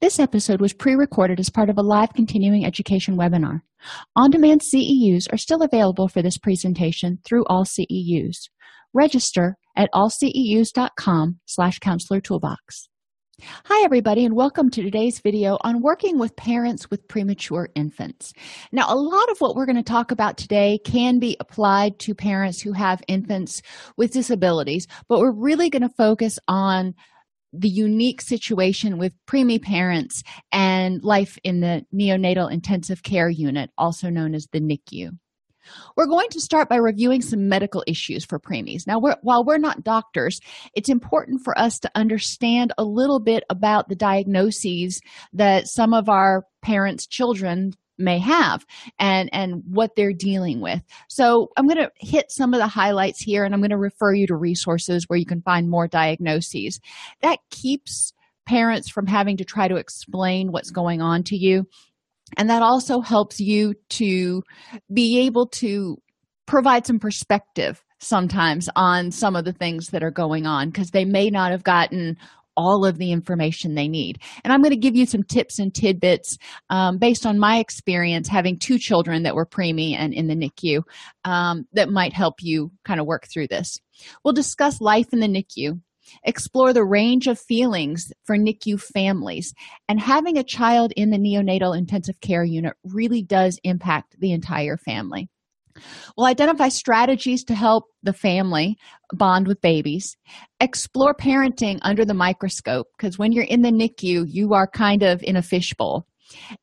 This episode was pre-recorded as part of a live continuing education webinar. On-demand CEUs are still available for this presentation through AllCEUs. Register at allceus.com slash counselor toolbox. Hi, everybody, and welcome to today's video on working with parents with premature infants. Now, a lot of what we're going to talk about today can be applied to parents who have infants with disabilities, but we're really going to focus on the unique situation with preemie parents and life in the neonatal intensive care unit, also known as the NICU. We're going to start by reviewing some medical issues for preemies. Now, we're, while we're not doctors, it's important for us to understand a little bit about the diagnoses that some of our parents' children may have and and what they're dealing with. So i'm going to hit some of the highlights here and i'm going to refer you to resources where you can find more diagnoses. That keeps parents from having to try to explain what's going on to you. And that also helps you to be able to provide some perspective sometimes on some of the things that are going on because they may not have gotten all of the information they need. And I'm going to give you some tips and tidbits um, based on my experience having two children that were preemie and in the NICU um, that might help you kind of work through this. We'll discuss life in the NICU, explore the range of feelings for NICU families, and having a child in the neonatal intensive care unit really does impact the entire family. We'll identify strategies to help the family bond with babies. Explore parenting under the microscope because when you're in the NICU, you are kind of in a fishbowl.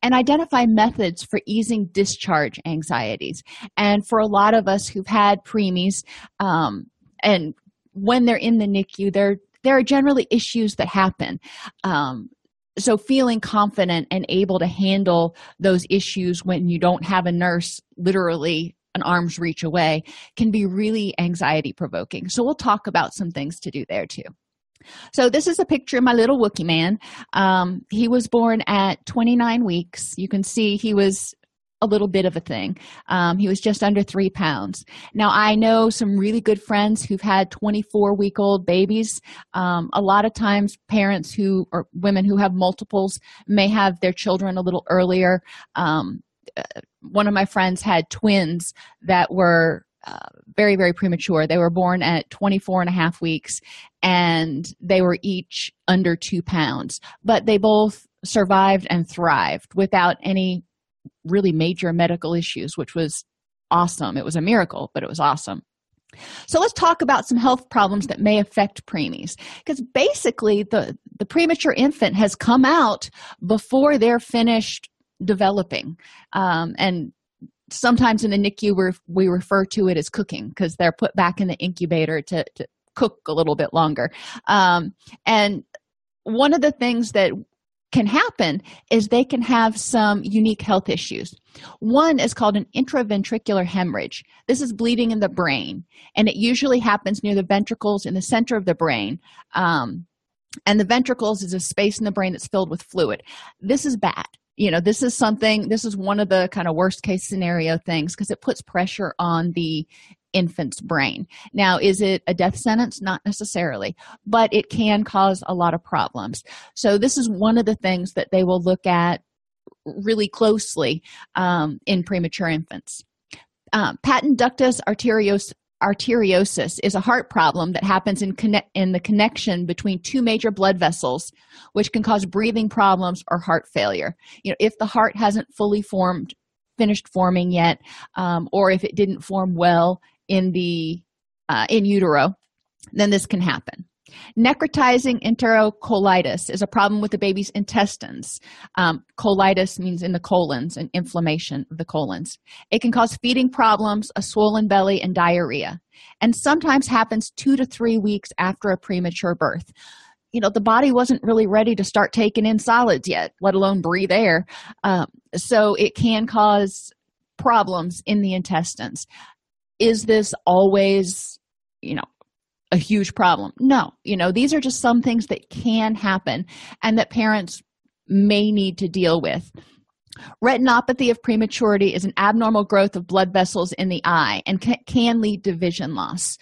And identify methods for easing discharge anxieties. And for a lot of us who've had preemies, um, and when they're in the NICU, there there are generally issues that happen. Um, so feeling confident and able to handle those issues when you don't have a nurse literally an arm's reach away can be really anxiety provoking. So, we'll talk about some things to do there too. So, this is a picture of my little Wookie man. Um, he was born at 29 weeks. You can see he was a little bit of a thing. Um, he was just under three pounds. Now, I know some really good friends who've had 24 week old babies. Um, a lot of times, parents who or women who have multiples may have their children a little earlier. Um, one of my friends had twins that were uh, very very premature. They were born at 24 and a half weeks and they were each under two pounds. But they both survived and thrived without any really major medical issues which was awesome. It was a miracle but it was awesome. So let's talk about some health problems that may affect preemies because basically the the premature infant has come out before they're finished developing um, and sometimes in the nicu we we refer to it as cooking because they're put back in the incubator to, to cook a little bit longer um, and one of the things that can happen is they can have some unique health issues. One is called an intraventricular hemorrhage. This is bleeding in the brain, and it usually happens near the ventricles in the center of the brain. Um, and the ventricles is a space in the brain that's filled with fluid. This is bad you know this is something this is one of the kind of worst case scenario things because it puts pressure on the infant's brain. Now is it a death sentence? Not necessarily but it can cause a lot of problems. So this is one of the things that they will look at really closely um, in premature infants. Um, patent ductus arterios, arteriosus is a heart problem that happens in, connect, in the connection between two major blood vessels, which can cause breathing problems or heart failure. You know, if the heart hasn't fully formed, finished forming yet, um, or if it didn't form well in the uh, in utero, then this can happen. Necrotizing enterocolitis is a problem with the baby's intestines. Um, colitis means in the colons and inflammation of the colons. It can cause feeding problems, a swollen belly, and diarrhea, and sometimes happens two to three weeks after a premature birth. You know, the body wasn't really ready to start taking in solids yet, let alone breathe air. Um, so it can cause problems in the intestines. Is this always, you know, a huge problem. No, you know, these are just some things that can happen and that parents may need to deal with. Retinopathy of prematurity is an abnormal growth of blood vessels in the eye and can lead to vision loss.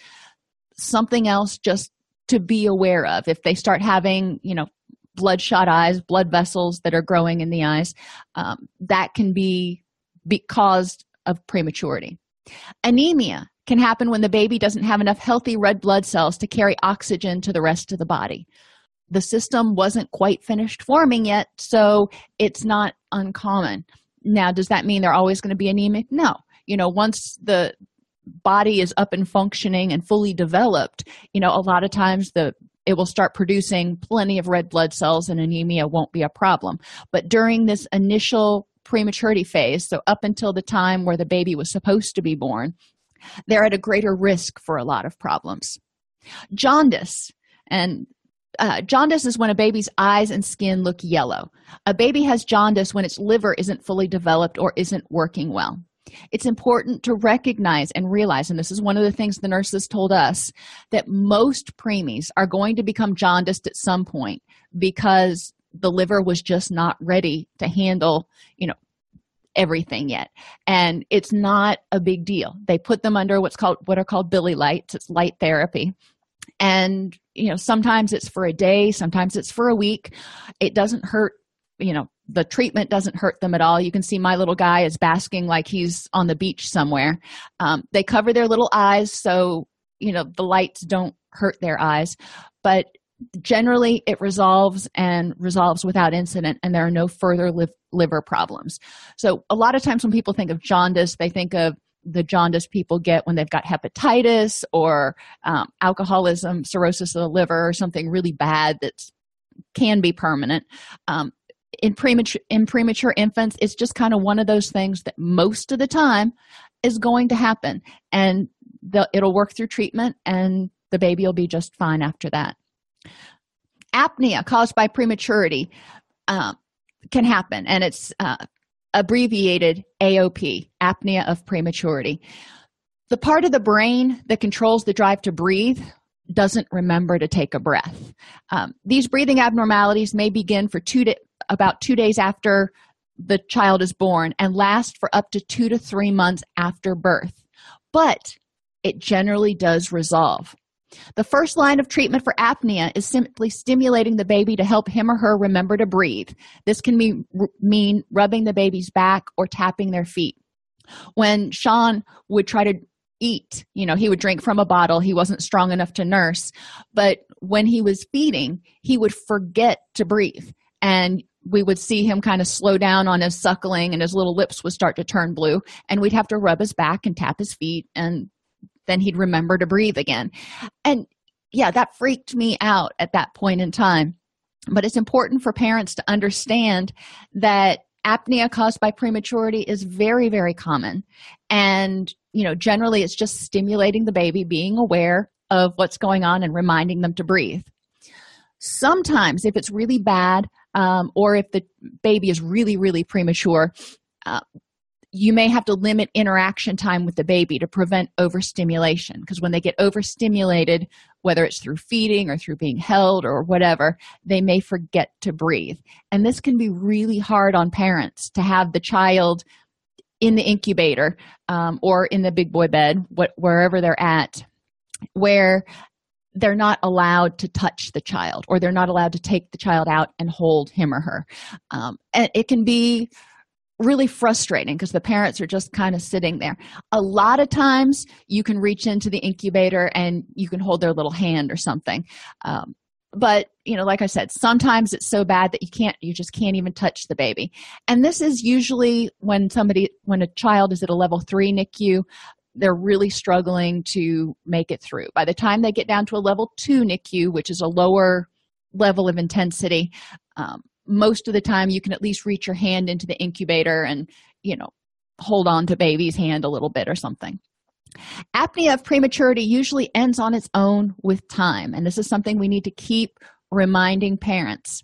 Something else just to be aware of if they start having, you know, bloodshot eyes, blood vessels that are growing in the eyes, um, that can be, be caused of prematurity. Anemia can happen when the baby doesn't have enough healthy red blood cells to carry oxygen to the rest of the body. The system wasn't quite finished forming yet, so it's not uncommon. Now, does that mean they're always going to be anemic? No. You know, once the body is up and functioning and fully developed, you know, a lot of times the it will start producing plenty of red blood cells and anemia won't be a problem. But during this initial prematurity phase, so up until the time where the baby was supposed to be born, they're at a greater risk for a lot of problems. Jaundice, and uh, jaundice is when a baby's eyes and skin look yellow. A baby has jaundice when its liver isn't fully developed or isn't working well. It's important to recognize and realize, and this is one of the things the nurses told us, that most preemies are going to become jaundiced at some point because the liver was just not ready to handle, you know, everything yet. And it's not a big deal. They put them under what's called what are called bili lights. It's light therapy. And you know sometimes it's for a day sometimes it's for a week. It doesn't hurt you know the treatment doesn't hurt them at all. You can see my little guy is basking like he's on the beach somewhere. Um, they cover their little eyes so you know the lights don't hurt their eyes. But generally it resolves and resolves without incident and there are no further li- liver problems. So a lot of times when people think of jaundice they think of the jaundice people get when they've got hepatitis or um, alcoholism cirrhosis of the liver or something really bad that can be permanent. Um, in premature in premature infants it's just kind of one of those things that most of the time is going to happen and it'll work through treatment and the baby will be just fine after that apnea caused by prematurity um, can happen and it's uh, abbreviated aop apnea of prematurity. The part of the brain that controls the drive to breathe doesn't remember to take a breath. Um, these breathing abnormalities may begin for two to about two days after the child is born and last for up to two to three months after birth but it generally does resolve the first line of treatment for apnea is simply stimulating the baby to help him or her remember to breathe. This can be, mean rubbing the baby's back or tapping their feet. When Sean would try to eat, you know, he would drink from a bottle, he wasn't strong enough to nurse, but when he was feeding, he would forget to breathe. And we would see him kind of slow down on his suckling and his little lips would start to turn blue and we'd have to rub his back and tap his feet and then he'd remember to breathe again. And yeah that freaked me out at that point in time. But it's important for parents to understand that apnea caused by prematurity is very very common. And you know generally it's just stimulating the baby being aware of what's going on and reminding them to breathe. Sometimes if it's really bad um, or if the baby is really really premature uh, you may have to limit interaction time with the baby to prevent overstimulation. Because when they get overstimulated whether it's through feeding or through being held or whatever they may forget to breathe. And this can be really hard on parents to have the child in the incubator um, or in the big boy bed what, wherever they're at where they're not allowed to touch the child or they're not allowed to take the child out and hold him or her. Um, and it can be really frustrating because the parents are just kind of sitting there. A lot of times you can reach into the incubator and you can hold their little hand or something. Um, but you know like i said sometimes it's so bad that you can't you just can't even touch the baby. And this is usually when somebody when a child is at a level 3 nicu they're really struggling to make it through. By the time they get down to a level 2 nicu which is a lower level of intensity um, most of the time you can at least reach your hand into the incubator and you know hold on to baby's hand a little bit or something. Apnea of prematurity usually ends on its own with time and this is something we need to keep reminding parents.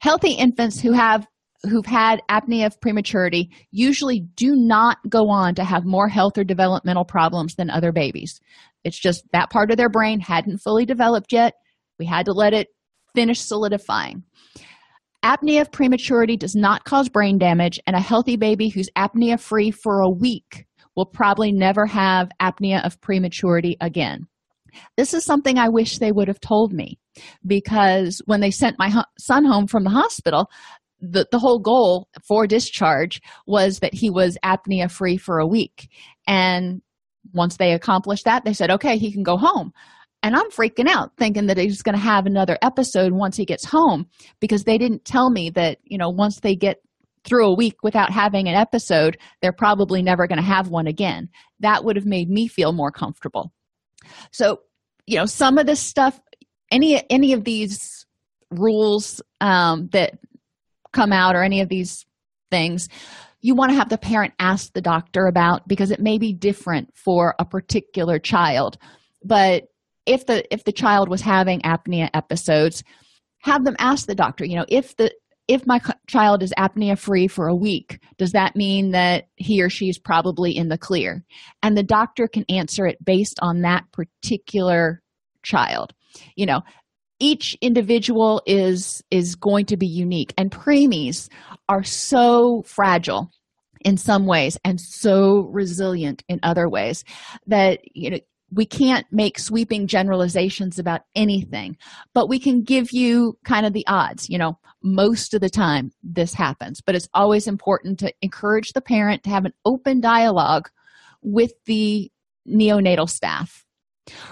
Healthy infants who have who've had apnea of prematurity usually do not go on to have more health or developmental problems than other babies. It's just that part of their brain hadn't fully developed yet. We had to let it finish solidifying apnea of prematurity does not cause brain damage and a healthy baby who's apnea free for a week will probably never have apnea of prematurity again. This is something i wish they would have told me because when they sent my son home from the hospital the, the whole goal for discharge was that he was apnea free for a week. And once they accomplished that they said okay he can go home and i'm freaking out thinking that he's going to have another episode once he gets home because they didn't tell me that you know once they get through a week without having an episode they're probably never going to have one again. That would have made me feel more comfortable. So you know some of this stuff any any of these rules um, that come out or any of these things you want to have the parent ask the doctor about because it may be different for a particular child. But if the if the child was having apnea episodes have them ask the doctor you know if the if my child is apnea free for a week does that mean that he or she is probably in the clear? And the doctor can answer it based on that particular child. You know each individual is is going to be unique and preemies are so fragile in some ways and so resilient in other ways that you know we can't make sweeping generalizations about anything but we can give you kind of the odds you know most of the time this happens but it's always important to encourage the parent to have an open dialogue with the neonatal staff.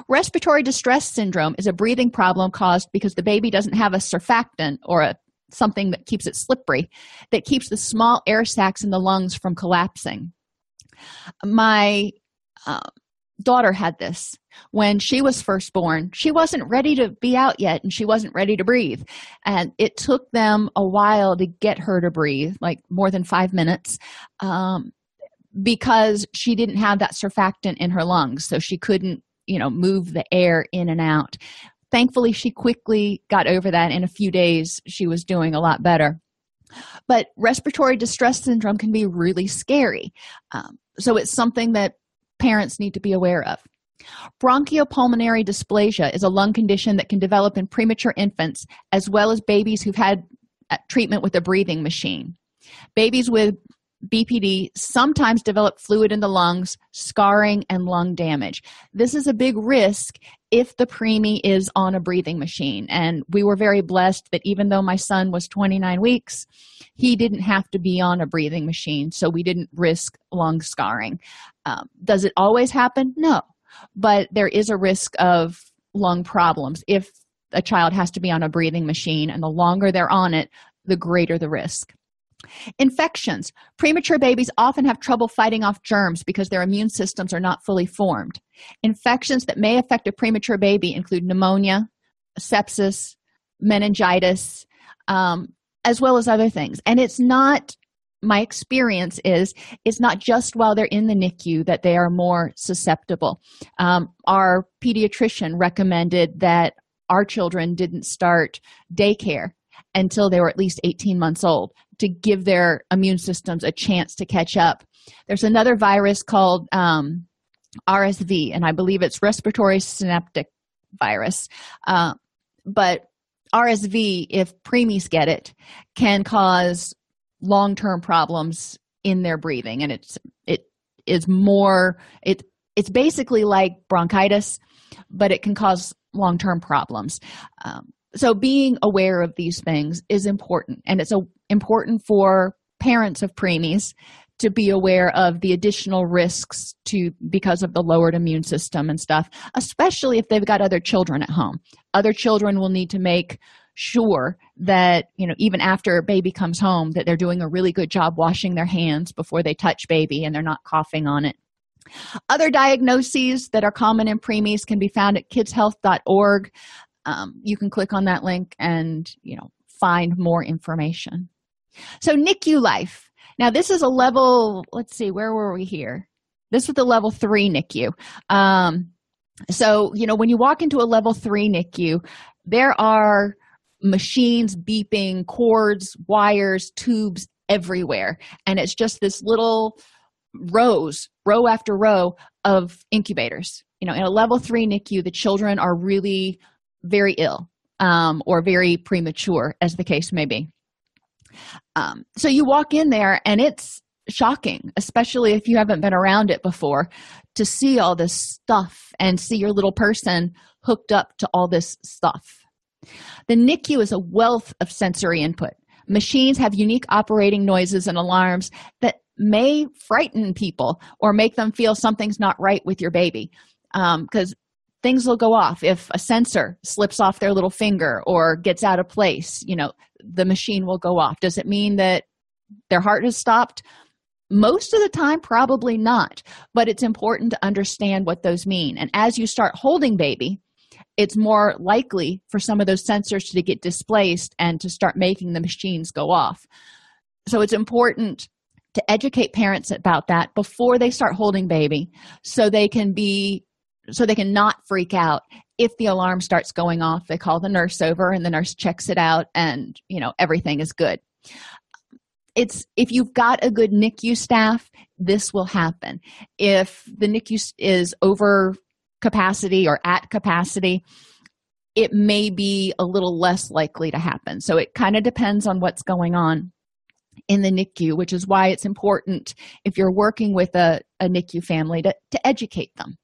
Respiratory distress syndrome is a breathing problem caused because the baby doesn't have a surfactant or a something that keeps it slippery that keeps the small air sacs in the lungs from collapsing. My uh, daughter had this. When she was first born she wasn't ready to be out yet and she wasn't ready to breathe. And it took them a while to get her to breathe like more than five minutes um, because she didn't have that surfactant in her lungs. So she couldn't you know move the air in and out. Thankfully she quickly got over that. In a few days she was doing a lot better. But respiratory distress syndrome can be really scary. Um, so it's something that parents need to be aware of. Bronchopulmonary dysplasia is a lung condition that can develop in premature infants as well as babies who've had uh, treatment with a breathing machine. Babies with BPD sometimes develop fluid in the lungs, scarring, and lung damage. This is a big risk if the preemie is on a breathing machine. And we were very blessed that even though my son was 29 weeks, he didn't have to be on a breathing machine, so we didn't risk lung scarring. Um, does it always happen? No. But there is a risk of lung problems if a child has to be on a breathing machine, and the longer they're on it, the greater the risk. Infections. Premature babies often have trouble fighting off germs because their immune systems are not fully formed. Infections that may affect a premature baby include pneumonia, sepsis, meningitis, um, as well as other things. And it's not, my experience is, it's not just while they're in the NICU that they are more susceptible. Um, our pediatrician recommended that our children didn't start daycare until they were at least 18 months old to give their immune systems a chance to catch up. There's another virus called um, RSV, and I believe it's respiratory synaptic virus. Uh, but RSV, if preemies get it, can cause long-term problems in their breathing, and it's it is more it it's basically like bronchitis, but it can cause long term problems. Um, so, being aware of these things is important, and it's a, important for parents of preemies to be aware of the additional risks to because of the lowered immune system and stuff especially if they've got other children at home. Other children will need to make sure that you know even after baby comes home that they're doing a really good job washing their hands before they touch baby and they're not coughing on it. Other diagnoses that are common in preemies can be found at kidshealth.org um, you can click on that link and you know find more information so nicu life now this is a level let's see where were we here this was the level three nicu um, so you know when you walk into a level three nicu there are machines beeping, cords, wires, tubes everywhere. And it's just this little rows, row after row of incubators. You know, in a level three NICU, the children are really very ill um, or very premature, as the case may be. Um, so you walk in there and it's shocking, especially if you haven't been around it before, to see all this stuff and see your little person hooked up to all this stuff. The NICU is a wealth of sensory input. Machines have unique operating noises and alarms that may frighten people or make them feel something's not right with your baby because um, things will go off. If a sensor slips off their little finger or gets out of place you know the machine will go off. Does it mean that their heart has stopped? Most of the time probably not but it's important to understand what those mean. And as you start holding baby it's more likely for some of those sensors to get displaced and to start making the machines go off. So it's important to educate parents about that before they start holding baby so they can be so they can not freak out if the alarm starts going off they call the nurse over and the nurse checks it out and you know everything is good it's if you've got a good nicu staff this will happen if the nicu is over capacity or at capacity, it may be a little less likely to happen. So it kind of depends on what's going on in the NICU, which is why it's important if you're working with a, a NICU family to, to educate them.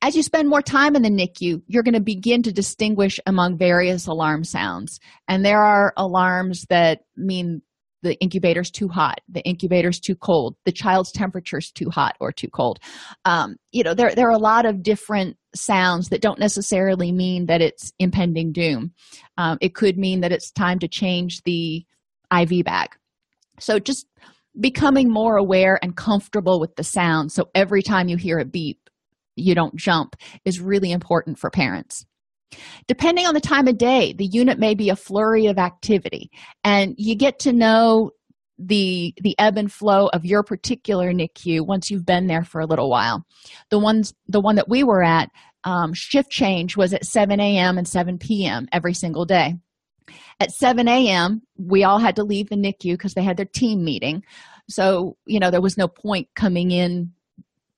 As you spend more time in the NICU, you're going to begin to distinguish among various alarm sounds. And there are alarms that mean the incubator's too hot the incubator's too cold the child's temperature's too hot or too cold. Um, you know there, there are a lot of different sounds that don't necessarily mean that it's impending doom. Um, it could mean that it's time to change the iv bag. So just becoming more aware and comfortable with the sound. So every time you hear a beep you don't jump is really important for parents Depending on the time of day, the unit may be a flurry of activity, and you get to know the the ebb and flow of your particular NICU once you've been there for a little while. The ones the one that we were at, um, shift change was at 7 a.m. and 7 p.m. every single day. At 7 a.m., we all had to leave the NICU because they had their team meeting. So, you know, there was no point coming in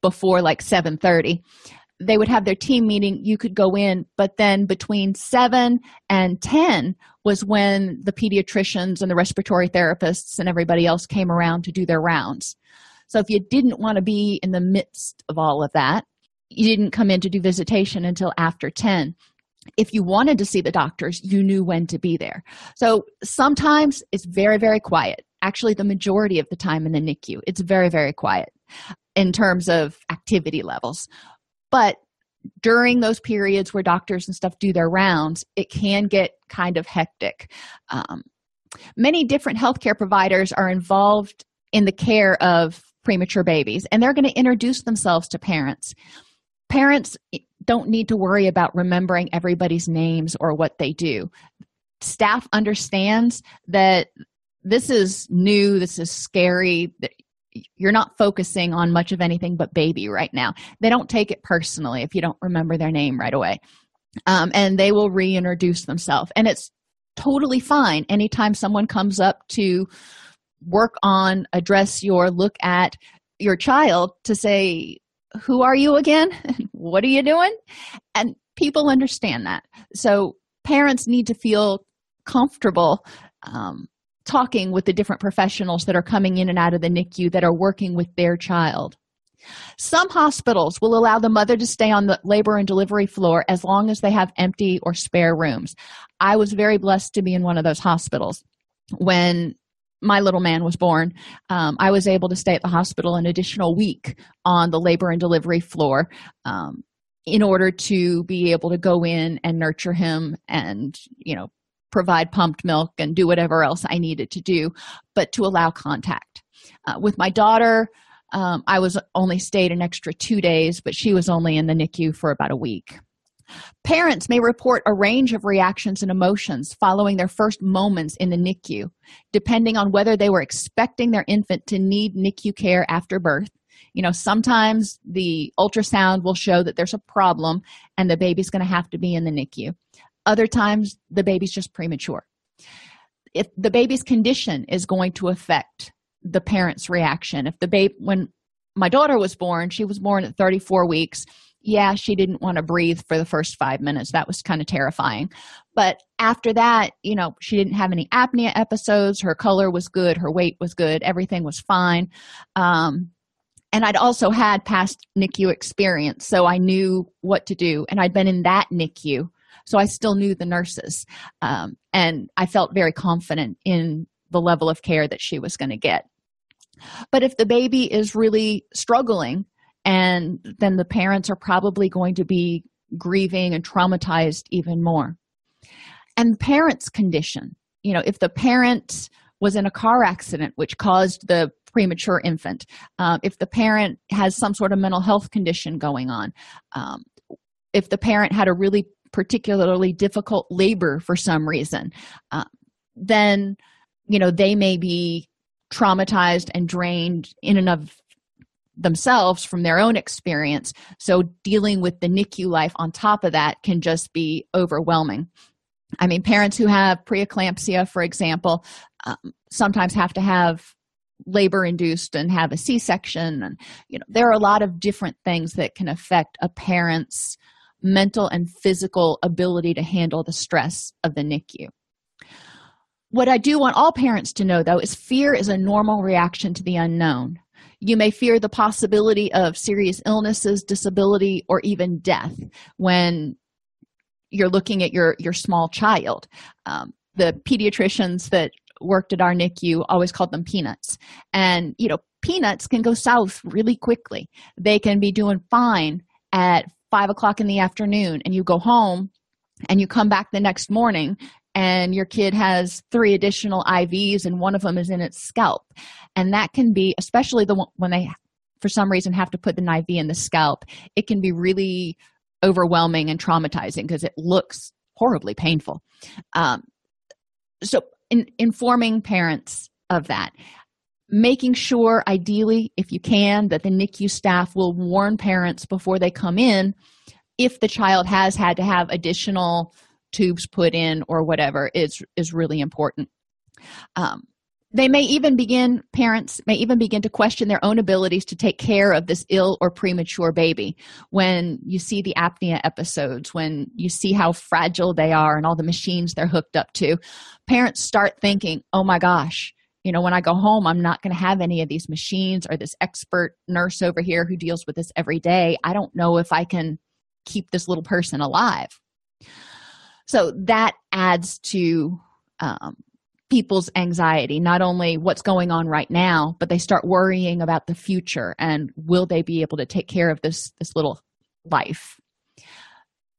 before like 7:30 they would have their team meeting. You could go in but then between 7 and 10 was when the pediatricians and the respiratory therapists and everybody else came around to do their rounds. So if you didn't want to be in the midst of all of that you didn't come in to do visitation until after 10 if you wanted to see the doctors you knew when to be there. So sometimes it's very very quiet. Actually the majority of the time in the nicu it's very very quiet in terms of activity levels. But during those periods where doctors and stuff do their rounds it can get kind of hectic. Um, many different healthcare providers are involved in the care of premature babies and they're going to introduce themselves to parents. Parents don't need to worry about remembering everybody's names or what they do. Staff understands that this is new this is scary you're not focusing on much of anything but baby right now. They don't take it personally if you don't remember their name right away. Um, and they will reintroduce themselves and it's totally fine anytime someone comes up to work on address your look at your child to say who are you again? What are you doing? And people understand that. So parents need to feel comfortable um, talking with the different professionals that are coming in and out of the NICU that are working with their child. Some hospitals will allow the mother to stay on the labor and delivery floor as long as they have empty or spare rooms. I was very blessed to be in one of those hospitals. When my little man was born, um, I was able to stay at the hospital an additional week on the labor and delivery floor um, in order to be able to go in and nurture him and, you know, provide pumped milk and do whatever else I needed to do, but to allow contact. Uh, with my daughter, um, I was only stayed an extra two days, but she was only in the NICU for about a week. Parents may report a range of reactions and emotions following their first moments in the NICU, depending on whether they were expecting their infant to need NICU care after birth. You know, sometimes the ultrasound will show that there's a problem and the baby's going to have to be in the NICU. Other times, the baby's just premature. If the baby's condition is going to affect the parent's reaction if the babe when my daughter was born she was born at 34 weeks. Yeah she didn't want to breathe for the first five minutes. That was kind of terrifying. But after that you know she didn't have any apnea episodes. Her color was good. Her weight was good. Everything was fine. Um, and i'd also had past nicu experience so i knew what to do. And i'd been in that nicu so i still knew the nurses um, and i felt very confident in the level of care that she was going to get. But if the baby is really struggling and then the parents are probably going to be grieving and traumatized even more. And parents condition you know if the parent was in a car accident which caused the premature infant um, if the parent has some sort of mental health condition going on um, if the parent had a really particularly difficult labor for some reason uh, then you know they may be traumatized and drained in and of themselves from their own experience. So, dealing with the NICU life on top of that can just be overwhelming. I mean, parents who have preeclampsia, for example, um, sometimes have to have labor induced and have a c-section and you know there are a lot of different things that can affect a parent's mental and physical ability to handle the stress of the nicu what I do want all parents to know, though, is fear is a normal reaction to the unknown. You may fear the possibility of serious illnesses, disability, or even death when you're looking at your, your small child. Um, the pediatricians that worked at our NICU always called them peanuts. And, you know, peanuts can go south really quickly. They can be doing fine at five o'clock in the afternoon, and you go home and you come back the next morning and your kid has three additional IVs and one of them is in its scalp. And that can be, especially the when they for some reason have to put an IV in the scalp, it can be really overwhelming and traumatizing because it looks horribly painful. Um, so, in, informing parents of that, making sure, ideally, if you can, that the NICU staff will warn parents before they come in if the child has had to have additional tubes put in or whatever is is really important. Um, they may even begin parents may even begin to question their own abilities to take care of this ill or premature baby. When you see the apnea episodes when you see how fragile they are and all the machines they're hooked up to parents start thinking oh my gosh you know when i go home i'm not going to have any of these machines or this expert nurse over here who deals with this every day. I don't know if i can keep this little person alive. So that adds to um, people's anxiety not only what's going on right now but they start worrying about the future and will they be able to take care of this this little life.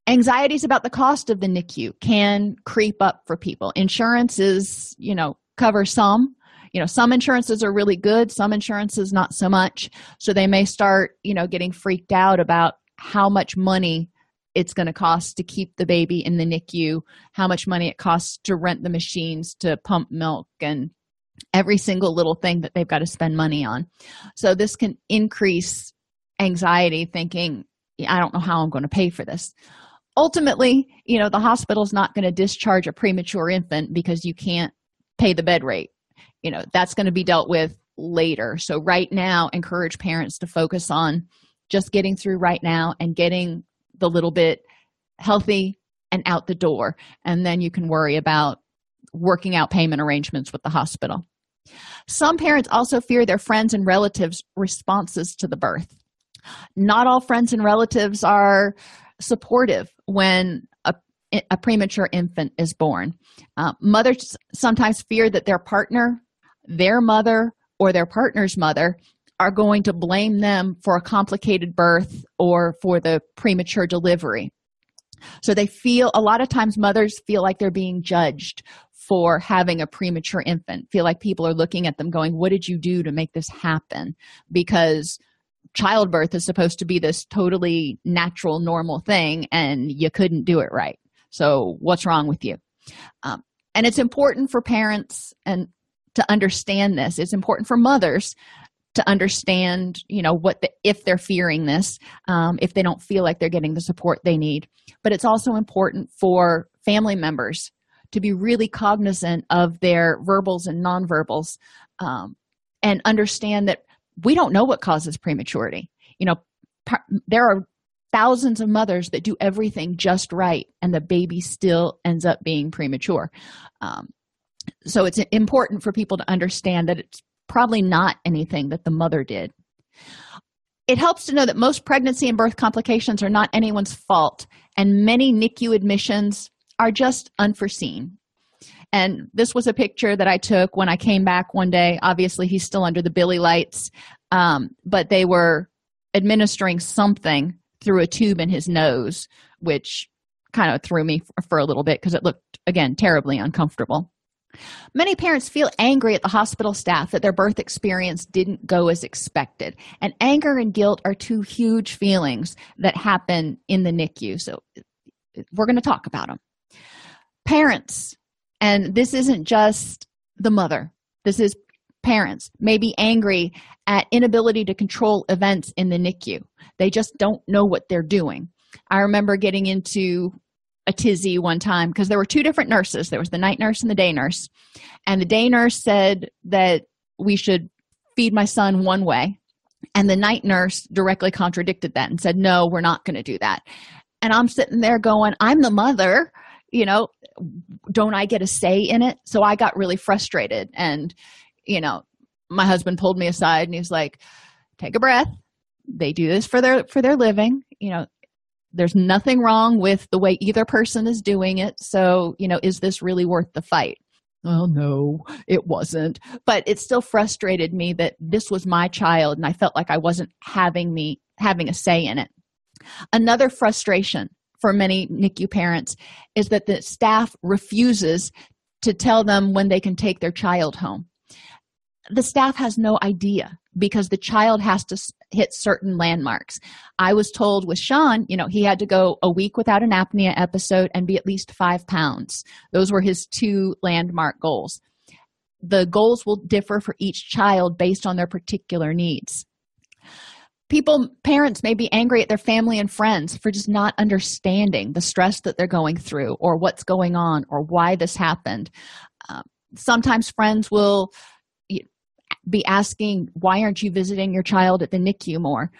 Anxieties about the cost of the nicu can creep up for people. Insurance is you know cover some you know some insurances are really good some insurances not so much so they may start you know getting freaked out about how much money it's going to cost to keep the baby in the NICU, how much money it costs to rent the machines to pump milk, and every single little thing that they've got to spend money on. So, this can increase anxiety, thinking, I don't know how I'm going to pay for this. Ultimately, you know, the hospital's not going to discharge a premature infant because you can't pay the bed rate. You know, that's going to be dealt with later. So, right now, encourage parents to focus on just getting through right now and getting the little bit healthy and out the door and then you can worry about working out payment arrangements with the hospital some parents also fear their friends and relatives responses to the birth Not all friends and relatives are supportive when a, a premature infant is born. Uh, mothers sometimes fear that their partner, their mother, or their partner's mother are going to blame them for a complicated birth or for the premature delivery. So they feel a lot of times mothers feel like they're being judged for having a premature infant, feel like people are looking at them going, What did you do to make this happen? Because childbirth is supposed to be this totally natural, normal thing, and you couldn't do it right. So, what's wrong with you? Um, and it's important for parents and to understand this. It's important for mothers to understand, you know, what the, if they're fearing this, um, if they don't feel like they're getting the support they need. But it's also important for family members to be really cognizant of their verbals and nonverbals um, and understand that we don't know what causes prematurity you know there are thousands of mothers that do everything just right and the baby still ends up being premature um, so it's important for people to understand that it's probably not anything that the mother did it helps to know that most pregnancy and birth complications are not anyone's fault and many nicu admissions are just unforeseen and this was a picture that I took when I came back one day. Obviously, he's still under the Bili lights, um, but they were administering something through a tube in his nose, which kind of threw me for, for a little bit because it looked, again, terribly uncomfortable. Many parents feel angry at the hospital staff that their birth experience didn't go as expected. And anger and guilt are two huge feelings that happen in the NICU. So we're going to talk about them. Parents and this isn't just the mother, this is parents, may be angry at inability to control events in the NICU. They just don't know what they're doing. I remember getting into a tizzy one time because there were two different nurses there was the night nurse and the day nurse. And the day nurse said that we should feed my son one way. And the night nurse directly contradicted that and said, No, we're not going to do that. And I'm sitting there going, I'm the mother you know don't i get a say in it so i got really frustrated and you know my husband pulled me aside and he's like take a breath they do this for their for their living you know there's nothing wrong with the way either person is doing it. So you know is this really worth the fight? Well no it wasn't. But it still frustrated me that this was my child and i felt like i wasn't having me having a say in it. Another frustration for many NICU parents is that the staff refuses to tell them when they can take their child home. The staff has no idea because the child has to hit certain landmarks. I was told with Sean, you know, he had to go a week without an apnea episode and be at least five pounds. Those were his two landmark goals. The goals will differ for each child based on their particular needs people parents may be angry at their family and friends for just not understanding the stress that they're going through or what's going on or why this happened um, sometimes friends will be asking why aren't you visiting your child at the nicu more?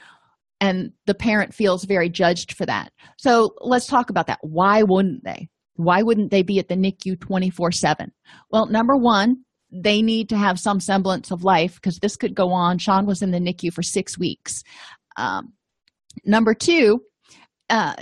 And the parent feels very judged for that. So let's talk about that. Why wouldn't they? Why wouldn't they be at the nicu 24 7 well number one they need to have some semblance of life because this could go on. Sean was in the NICU for six weeks. Um, number two, uh,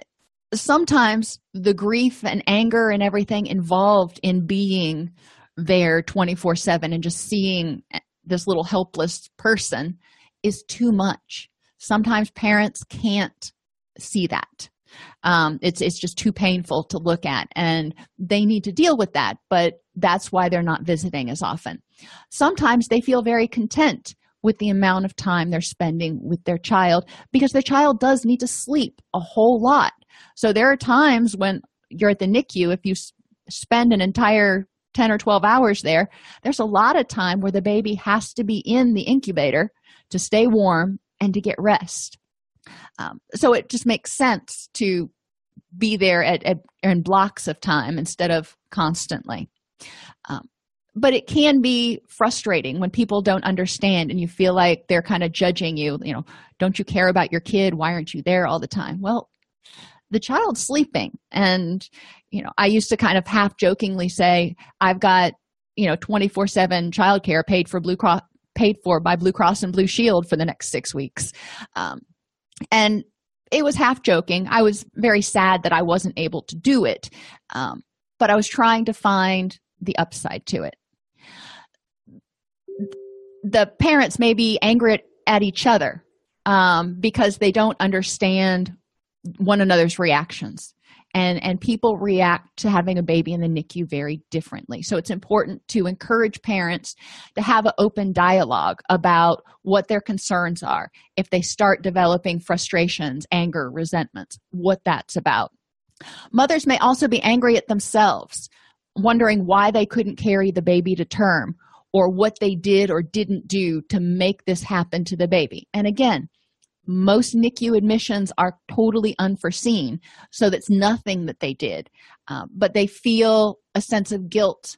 sometimes the grief and anger and everything involved in being there 24 7 and just seeing this little helpless person is too much. Sometimes parents can't see that. Um, it's it's just too painful to look at and they need to deal with that but that's why they're not visiting as often. Sometimes they feel very content with the amount of time they're spending with their child because their child does need to sleep a whole lot. So there are times when you're at the nicu if you spend an entire 10 or 12 hours there there's a lot of time where the baby has to be in the incubator to stay warm and to get rest. Um, so it just makes sense to be there at, at in blocks of time instead of constantly. Um, but it can be frustrating when people don't understand and you feel like they're kind of judging you you know don't you care about your kid? Why aren't you there all the time? Well the child's sleeping. And you know i used to kind of half jokingly say i've got you know 24 7 childcare paid for blue cross paid for by blue cross and blue shield for the next six weeks. Um, and it was half joking. I was very sad that i wasn't able to do it um, but i was trying to find the upside to it. The parents may be angry at, each other um, because they don't understand one another's reactions and and people react to having a baby in the NICU very differently. So it's important to encourage parents to have an open dialogue about what their concerns are. If they start developing frustrations, anger, resentments, what that's about. Mothers may also be angry at themselves, wondering why they couldn't carry the baby to term or what they did or didn't do to make this happen to the baby. And again, most NICU admissions are totally unforeseen, so that's nothing that they did. Um, but they feel a sense of guilt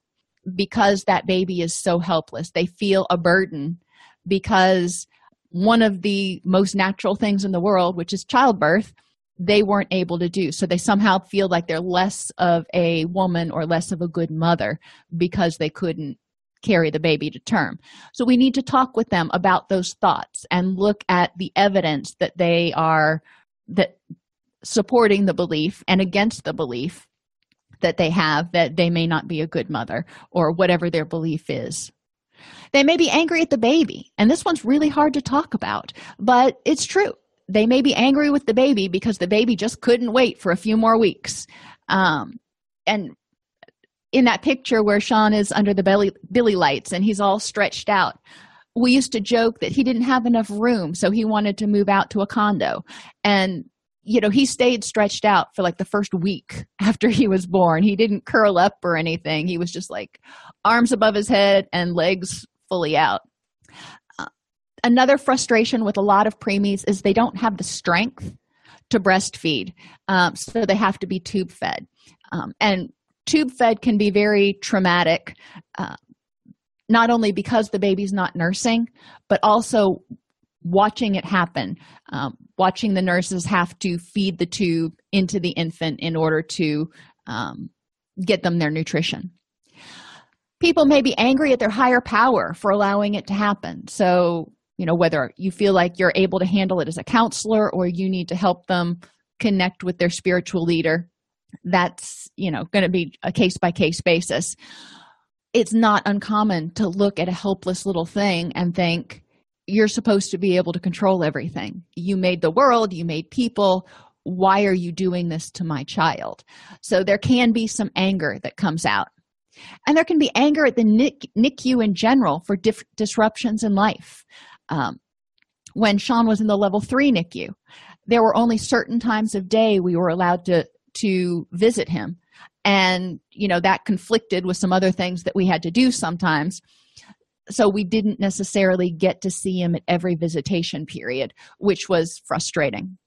because that baby is so helpless. They feel a burden because one of the most natural things in the world, which is childbirth, they weren't able to do. So they somehow feel like they're less of a woman or less of a good mother because they couldn't carry the baby to term. So we need to talk with them about those thoughts and look at the evidence that they are that supporting the belief and against the belief that they have that they may not be a good mother or whatever their belief is. They may be angry at the baby, and this one's really hard to talk about, but it's true. They may be angry with the baby because the baby just couldn't wait for a few more weeks. Um, and in that picture where Sean is under the belly bili lights and he's all stretched out. We used to joke that he didn't have enough room, so he wanted to move out to a condo. And you know, he stayed stretched out for like the first week after he was born. He didn't curl up or anything. He was just like arms above his head and legs fully out. Uh, another frustration with a lot of preemies is they don't have the strength to breastfeed, um, so they have to be tube fed. Um, and tube fed can be very traumatic uh, not only because the baby's not nursing but also watching it happen. Um, watching the nurses have to feed the tube into the infant in order to um, get them their nutrition. People may be angry at their higher power for allowing it to happen. So you know whether you feel like you're able to handle it as a counselor or you need to help them connect with their spiritual leader that's you know going to be a case by case basis. It's not uncommon to look at a helpless little thing and think you're supposed to be able to control everything. You made the world you made people. Why are you doing this to my child? So there can be some anger that comes out. And there can be anger at the nicu in general for dif- disruptions in life. Um, when sean was in the level 3 nicu there were only certain times of day we were allowed to to visit him. And you know that conflicted with some other things that we had to do sometimes. So we didn't necessarily get to see him at every visitation period which was frustrating.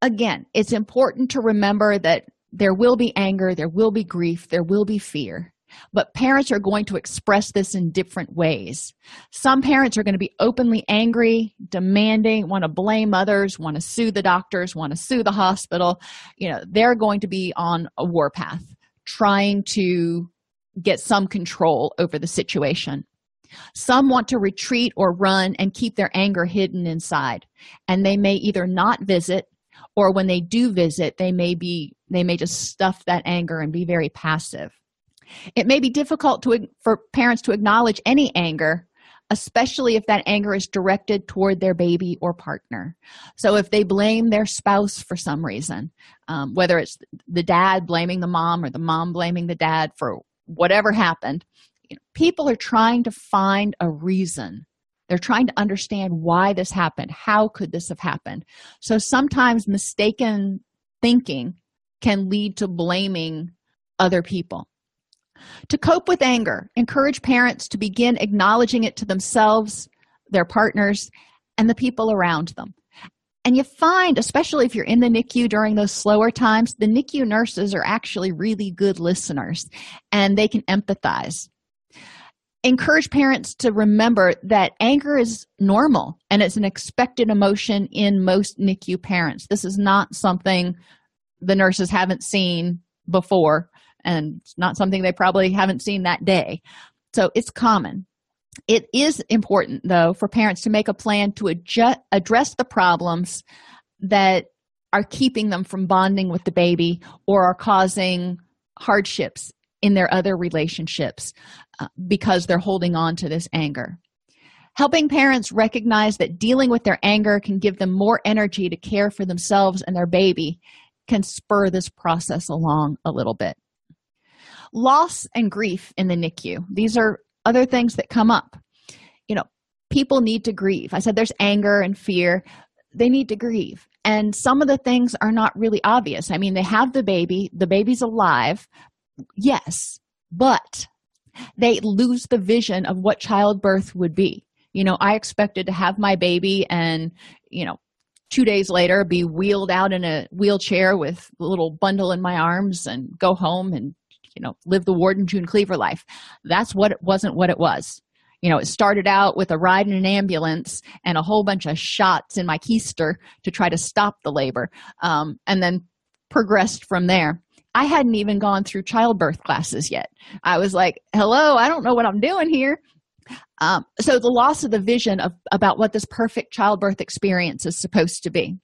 Again it's important to remember that there will be anger there will be grief there will be fear but parents are going to express this in different ways. Some parents are going to be openly angry, demanding, want to blame others, want to sue the doctors, want to sue the hospital. You know, they're going to be on a warpath trying to get some control over the situation. Some want to retreat or run and keep their anger hidden inside, and they may either not visit or when they do visit, they may be they may just stuff that anger and be very passive. It may be difficult to, for parents to acknowledge any anger, especially if that anger is directed toward their baby or partner. So, if they blame their spouse for some reason, um, whether it's the dad blaming the mom or the mom blaming the dad for whatever happened, you know, people are trying to find a reason. They're trying to understand why this happened. How could this have happened? So, sometimes mistaken thinking can lead to blaming other people. To cope with anger, encourage parents to begin acknowledging it to themselves, their partners, and the people around them. And you find, especially if you're in the NICU during those slower times, the NICU nurses are actually really good listeners and they can empathize. Encourage parents to remember that anger is normal and it's an expected emotion in most NICU parents. This is not something the nurses haven't seen before and it's not something they probably haven't seen that day. So it's common. it is important though for parents to make a plan to adjust, address the problems that are keeping them from bonding with the baby or are causing hardships in their other relationships uh, because they're holding on to this anger helping parents recognize that dealing with their anger can give them more energy to care for themselves and their baby can spur this process along a little bit loss and grief in the nicu these are other things that come up. You know people need to grieve. I said there's anger and fear. They need to grieve. And some of the things are not really obvious. I mean they have the baby. The baby's alive. Yes but they lose the vision of what childbirth would be. You know i expected to have my baby and you know two days later be wheeled out in a wheelchair with a little bundle in my arms and go home and you know live the Ward and June Cleaver life. That's what it wasn't what it was. You know it started out with a ride in an ambulance and a whole bunch of shots in my keister to try to stop the labor um, and then progressed from there. I hadn't even gone through childbirth classes yet. I was like hello i don't know what i'm doing here. Um, so the loss of the vision of about what this perfect childbirth experience is supposed to be.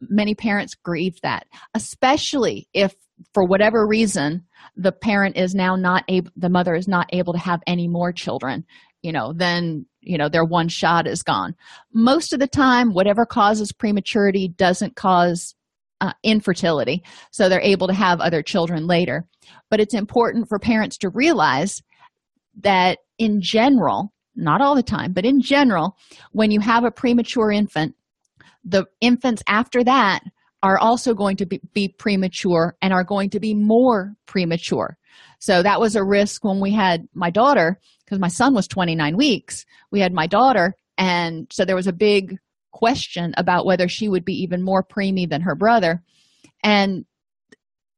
Many parents grieve that especially if for whatever reason the parent is now not able the mother is not able to have any more children you know then you know their one shot is gone. Most of the time whatever causes prematurity doesn't cause uh, infertility so they're able to have other children later. But it's important for parents to realize that in general not all the time but in general when you have a premature infant the infants after that are also going to be, be, premature and are going to be more premature. So that was a risk when we had my daughter because my son was 29 weeks. We had my daughter and so there was a big question about whether she would be even more preemie than her brother. And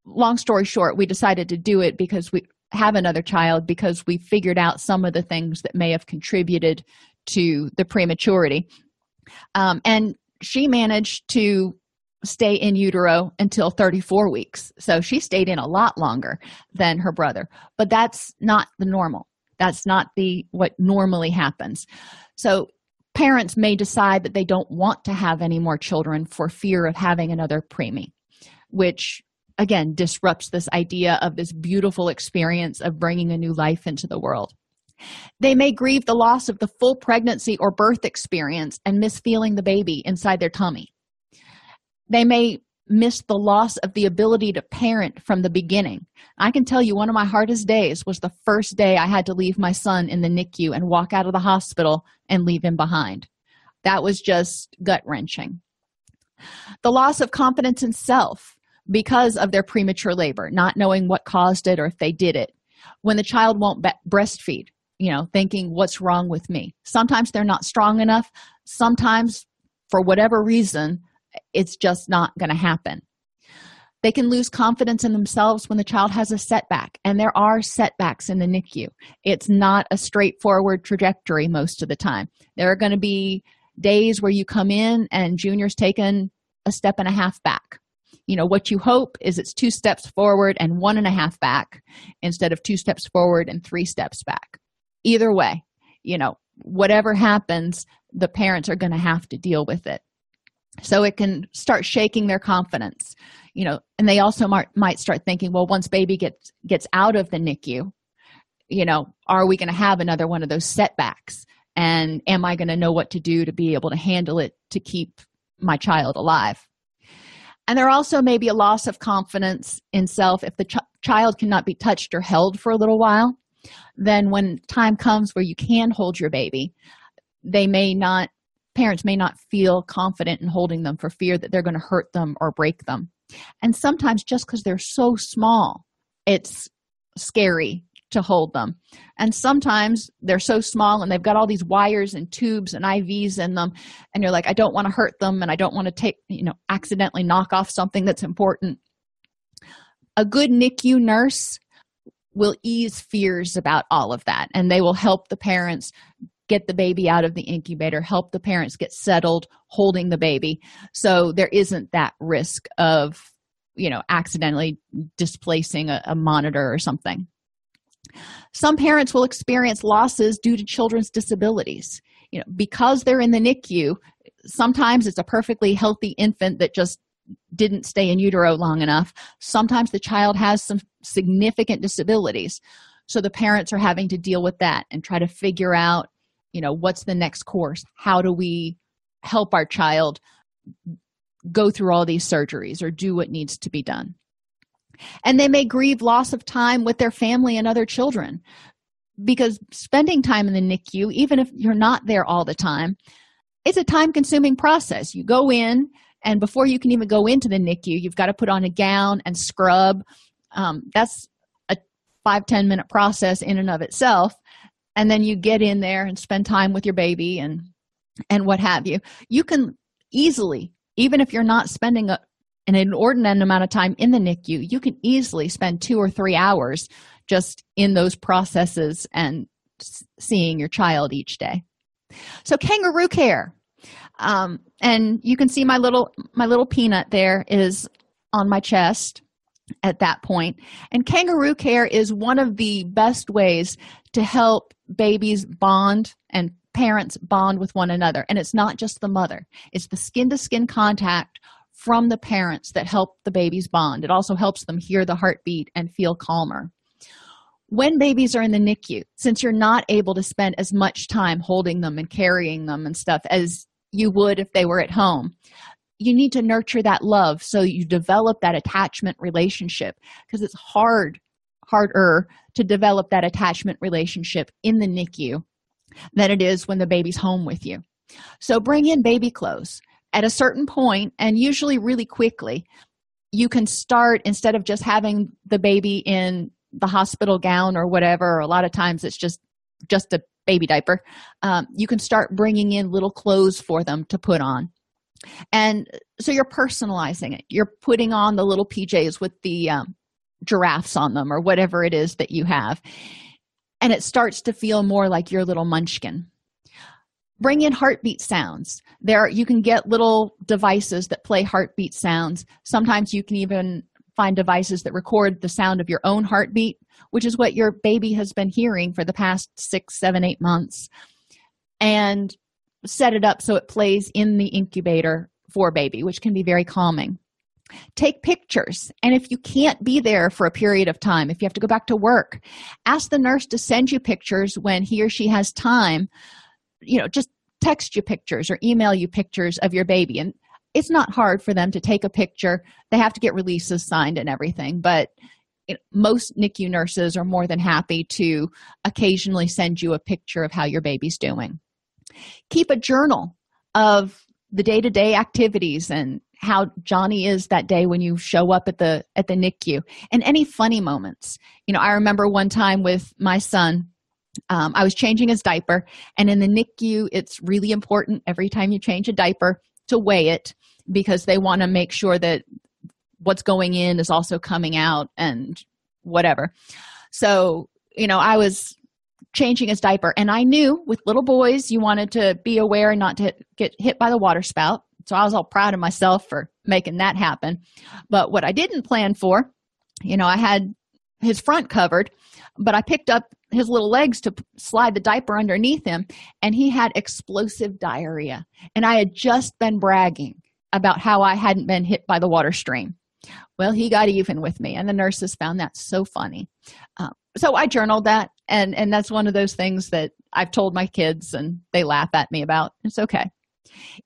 long story short we decided to do it because we have another child because we figured out some of the things that may have contributed to the prematurity. Um, and she managed to stay in utero until 34 weeks. So she stayed in a lot longer than her brother. But that's not the normal. That's not the what normally happens. So parents may decide that they don't want to have any more children for fear of having another preemie which again disrupts this idea of this beautiful experience of bringing a new life into the world. They may grieve the loss of the full pregnancy or birth experience and miss feeling the baby inside their tummy they may miss the loss of the ability to parent from the beginning. I can tell you one of my hardest days was the first day I had to leave my son in the NICU and walk out of the hospital and leave him behind. That was just gut wrenching. The loss of confidence in self because of their premature labor, not knowing what caused it or if they did it. When the child won't be- breastfeed, you know, thinking, what's wrong with me? Sometimes they're not strong enough. Sometimes, for whatever reason, it's just not going to happen. They can lose confidence in themselves when the child has a setback and there are setbacks in the nicu. It's not a straightforward trajectory most of the time. There are going to be days where you come in and junior's taken a step and a half back. You know what you hope is it's two steps forward and one and a half back instead of two steps forward and three steps back. Either way you know whatever happens the parents are going to have to deal with it so it can start shaking their confidence you know and they also might, might start thinking well once baby gets gets out of the nicu you know are we going to have another one of those setbacks? And am i going to know what to do to be able to handle it to keep my child alive? And there also may be a loss of confidence in self. If the ch- child cannot be touched or held for a little while then when time comes where you can hold your baby they may not parents may not feel confident in holding them for fear that they're going to hurt them or break them. And sometimes just because they're so small it's scary to hold them. And sometimes they're so small and they've got all these wires and tubes and ivs in them and you're like i don't want to hurt them and i don't want to take you know accidentally knock off something that's important. A good nicu nurse will ease fears about all of that and they will help the parents get the baby out of the incubator, help the parents get settled holding the baby. So there isn't that risk of, you know, accidentally displacing a, a monitor or something. some parents will experience losses due to children's disabilities you know because they're in the nicu sometimes it's a perfectly healthy infant that just didn't stay in utero long enough sometimes the child has some significant disabilities so the parents are having to deal with that and try to figure out you know what's the next course? How do we help our child go through all these surgeries or do what needs to be done? And they may grieve loss of time with their family and other children because spending time in the nicu even if you're not there all the time it's a time consuming process. You go in and before you can even go into the nicu you've got to put on a gown and scrub. Um, that's a five ten minute process in and of itself and then you get in there and spend time with your baby and and what have you. You can easily even if you're not spending a, an inordinate amount of time in the nicu you can easily spend two or three hours just in those processes and seeing your child each day. So kangaroo care um, and you can see my little my little peanut there is on my chest at that point. And kangaroo care is one of the best ways to help babies bond and parents bond with one another. And it's not just the mother. It's the skin to skin contact from the parents that help the babies bond. It also helps them hear the heartbeat and feel calmer. When babies are in the nicu since you're not able to spend as much time holding them and carrying them and stuff as you would if they were at home you need to nurture that love. So you develop that attachment relationship because it's hard harder to develop that attachment relationship in the nicu than it is when the baby's home with you. So bring in baby clothes at a certain point and usually really quickly you can start instead of just having the baby in the hospital gown or whatever or a lot of times it's just just a baby diaper um, you can start bringing in little clothes for them to put on. And so you're personalizing it. You're putting on the little pjs with the um, giraffes on them or whatever it is that you have. And it starts to feel more like your little munchkin. Bring in heartbeat sounds. There you can get little devices that play heartbeat sounds. Sometimes you can even find devices that record the sound of your own heartbeat which is what your baby has been hearing for the past six seven eight months and set it up so it plays in the incubator for baby which can be very calming take pictures. And if you can't be there for a period of time if you have to go back to work ask the nurse to send you pictures when he or she has time. You know just text you pictures or email you pictures of your baby. And it's not hard for them to take a picture. They have to get releases signed and everything but it, most nicu nurses are more than happy to occasionally send you a picture of how your baby's doing. Keep a journal of the day-to-day activities and how johnny is that day when you show up at the at the nicu and any funny moments. You know i remember one time with my son um, i was changing his diaper and in the nicu it's really important every time you change a diaper to weigh it because they want to make sure that what's going in is also coming out and whatever. So you know i was changing his diaper and i knew with little boys you wanted to be aware and not to get hit by the water spout so i was all proud of myself for making that happen. But what i didn't plan for you know i had his front covered but i picked up his little legs to slide the diaper underneath him and he had explosive diarrhea. And i had just been bragging about how i hadn't been hit by the water stream. Well he got even with me and the nurses found that so funny. Uh, so i journaled that and and that's one of those things that i've told my kids and they laugh at me about. It's okay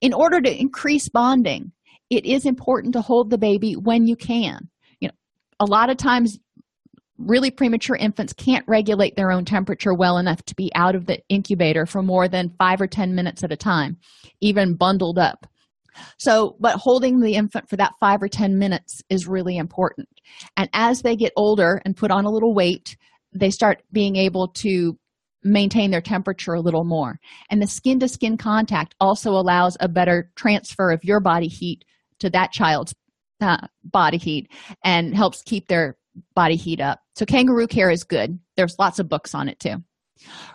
in order to increase bonding it is important to hold the baby when you can. You know a lot of times really premature infants can't regulate their own temperature well enough to be out of the incubator for more than five or ten minutes at a time even bundled up. So but holding the infant for that five or ten minutes is really important. And as they get older and put on a little weight they start being able to maintain their temperature a little more. And the skin to skin contact also allows a better transfer of your body heat to that child's uh, body heat and helps keep their body heat up. So kangaroo care is good. There's lots of books on it too.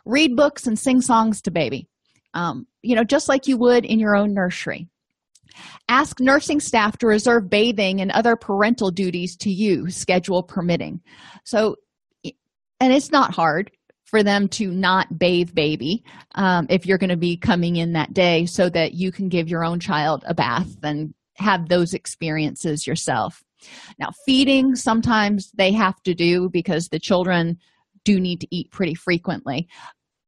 Read books and sing songs to baby. Um, you know just like you would in your own nursery. Ask nursing staff to reserve bathing and other parental duties to you schedule permitting. So and it's not hard for them to not bathe baby um, if you're going to be coming in that day so that you can give your own child a bath and have those experiences yourself. Now feeding sometimes they have to do because the children do need to eat pretty frequently.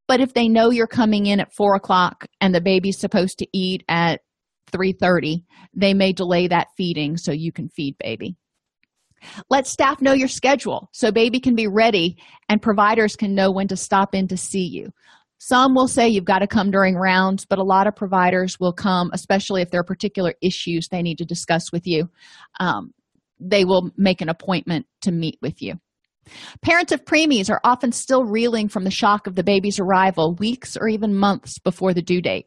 But if they know you're coming in at four o'clock and the baby's supposed to eat at 3.30 they may delay that feeding so you can feed baby let staff know your schedule so baby can be ready and providers can know when to stop in to see you some will say you've got to come during rounds but a lot of providers will come especially if there are particular issues they need to discuss with you um, they will make an appointment to meet with you Parents of preemies are often still reeling from the shock of the baby's arrival weeks or even months before the due date.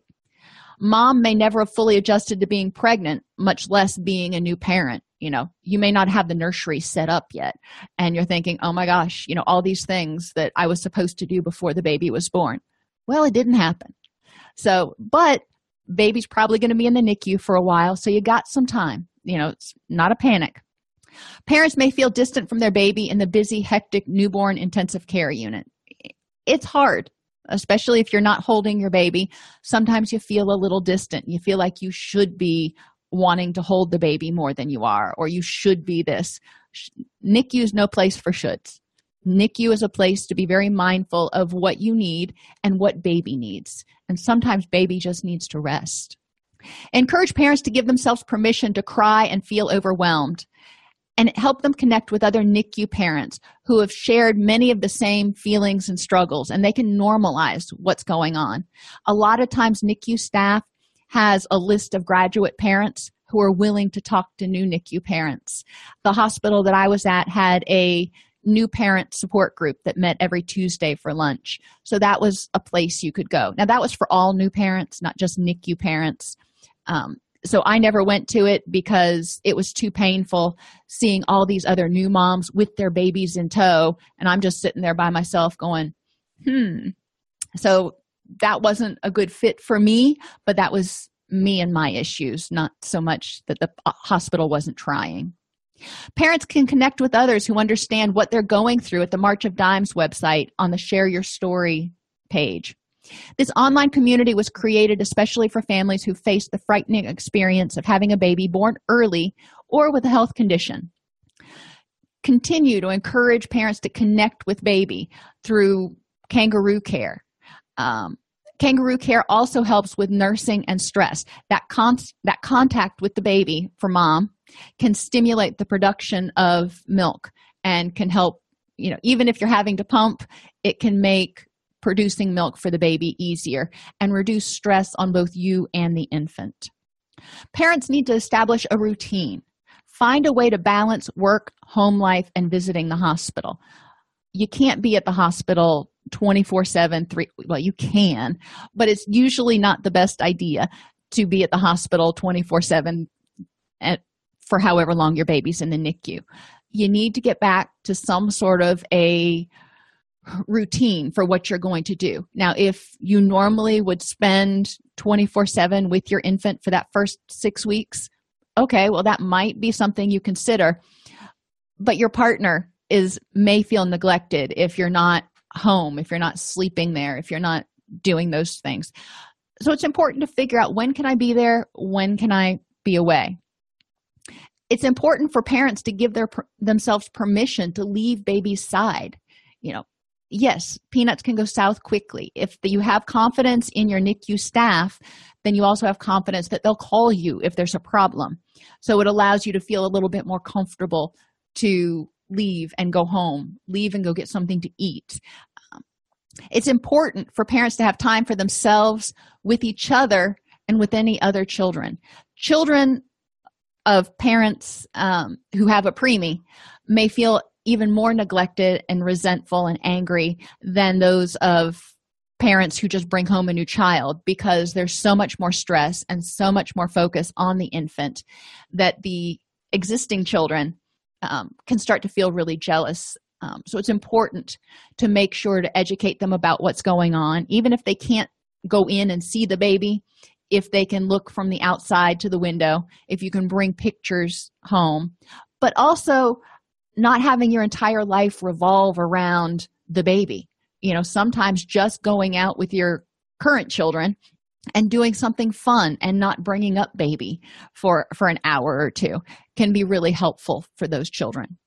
Mom may never have fully adjusted to being pregnant, much less being a new parent. You know, you may not have the nursery set up yet, and you're thinking, oh my gosh, you know, all these things that I was supposed to do before the baby was born. Well, it didn't happen. So, but baby's probably going to be in the NICU for a while, so you got some time. You know, it's not a panic. Parents may feel distant from their baby in the busy, hectic newborn intensive care unit. It's hard, especially if you're not holding your baby. Sometimes you feel a little distant. You feel like you should be wanting to hold the baby more than you are, or you should be this. NICU is no place for shoulds. NICU is a place to be very mindful of what you need and what baby needs. And sometimes baby just needs to rest. Encourage parents to give themselves permission to cry and feel overwhelmed and help them connect with other NICU parents who have shared many of the same feelings and struggles, and they can normalize what's going on. A lot of times, NICU staff has a list of graduate parents who are willing to talk to new NICU parents. The hospital that I was at had a new parent support group that met every Tuesday for lunch. So that was a place you could go. Now, that was for all new parents, not just NICU parents. Um, so I never went to it because it was too painful seeing all these other new moms with their babies in tow. And I'm just sitting there by myself going, hmm. So that wasn't a good fit for me, but that was me and my issues, not so much that the hospital wasn't trying. Parents can connect with others who understand what they're going through at the March of Dimes website on the Share Your Story page. This online community was created especially for families who face the frightening experience of having a baby born early or with a health condition. Continue to encourage parents to connect with baby through kangaroo care. Um, kangaroo care also helps with nursing and stress. That, con- that contact with the baby for mom can stimulate the production of milk and can help you know even if you're having to pump it can make producing milk for the baby easier and reduce stress on both you and the infant. Parents need to establish a routine. Find a way to balance work, home life, and visiting the hospital. You can't be at the hospital 24 7 3 well you can but it's usually not the best idea to be at the hospital 24 7 for however long your baby's in the nicu you need to get back to some sort of a routine for what you're going to do. Now, if you normally would spend 24 7 with your infant for that first six weeks, okay, well, that might be something you consider. But your partner is may feel neglected if you're not home, if you're not sleeping there, if you're not doing those things. So it's important to figure out when can I be there, when can I be away. It's important for parents to give their themselves permission to leave baby's side. You know, yes, peanuts can go south quickly. If you have confidence in your NICU staff, then you also have confidence that they'll call you if there's a problem. So it allows you to feel a little bit more comfortable to leave and go home, leave and go get something to eat. It's important for parents to have time for themselves, with each other, and with any other children. Children of parents um, who have a preemie may feel even more neglected and resentful and angry than those of parents who just bring home a new child because there's so much more stress and so much more focus on the infant that the existing children um, can start to feel really jealous. Um, so it's important to make sure to educate them about what's going on, even if they can't go in and see the baby. If they can look from the outside to the window, if you can bring pictures home, but also not having your entire life revolve around the baby you know sometimes just going out with your current children and doing something fun and not bringing up baby for for an hour or two can be really helpful for those children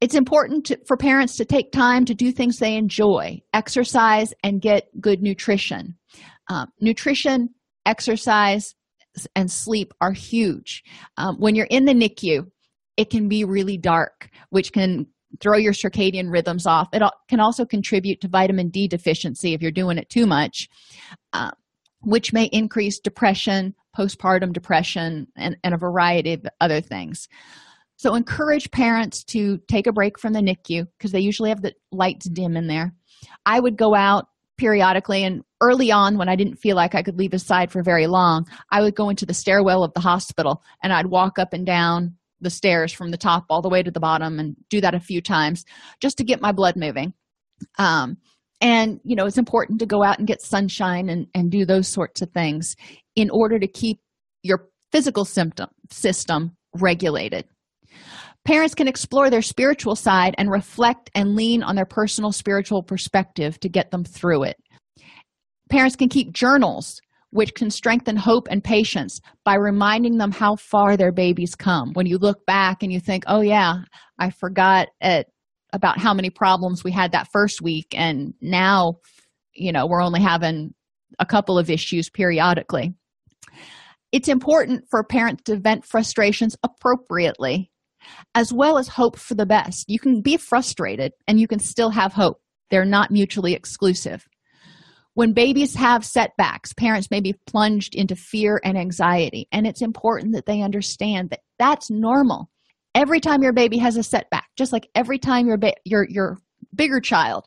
it's important to, for parents to take time to do things they enjoy exercise and get good nutrition. Um, nutrition exercise and sleep are huge. Um, when you're in the nicu it can be really dark which can throw your circadian rhythms off. It can also contribute to vitamin d deficiency if you're doing it too much uh, which may increase depression postpartum depression and, and a variety of other things so encourage parents to take a break from the nicu because they usually have the lights dim in there. I would go out periodically and early on when i didn't feel like i could leave his side for very long i would go into the stairwell of the hospital and i'd walk up and down the stairs from the top all the way to the bottom and do that a few times just to get my blood moving. Um, and you know it's important to go out and get sunshine and, and do those sorts of things in order to keep your physical symptom system regulated parents can explore their spiritual side and reflect and lean on their personal spiritual perspective to get them through it parents can keep journals which can strengthen hope and patience by reminding them how far their babies come. When you look back and you think, oh, yeah, I forgot at, about how many problems we had that first week, and now, you know, we're only having a couple of issues periodically. It's important for parents to vent frustrations appropriately, as well as hope for the best. You can be frustrated and you can still have hope, they're not mutually exclusive. When babies have setbacks, parents may be plunged into fear and anxiety, and it's important that they understand that that's normal. Every time your baby has a setback, just like every time your ba- your your bigger child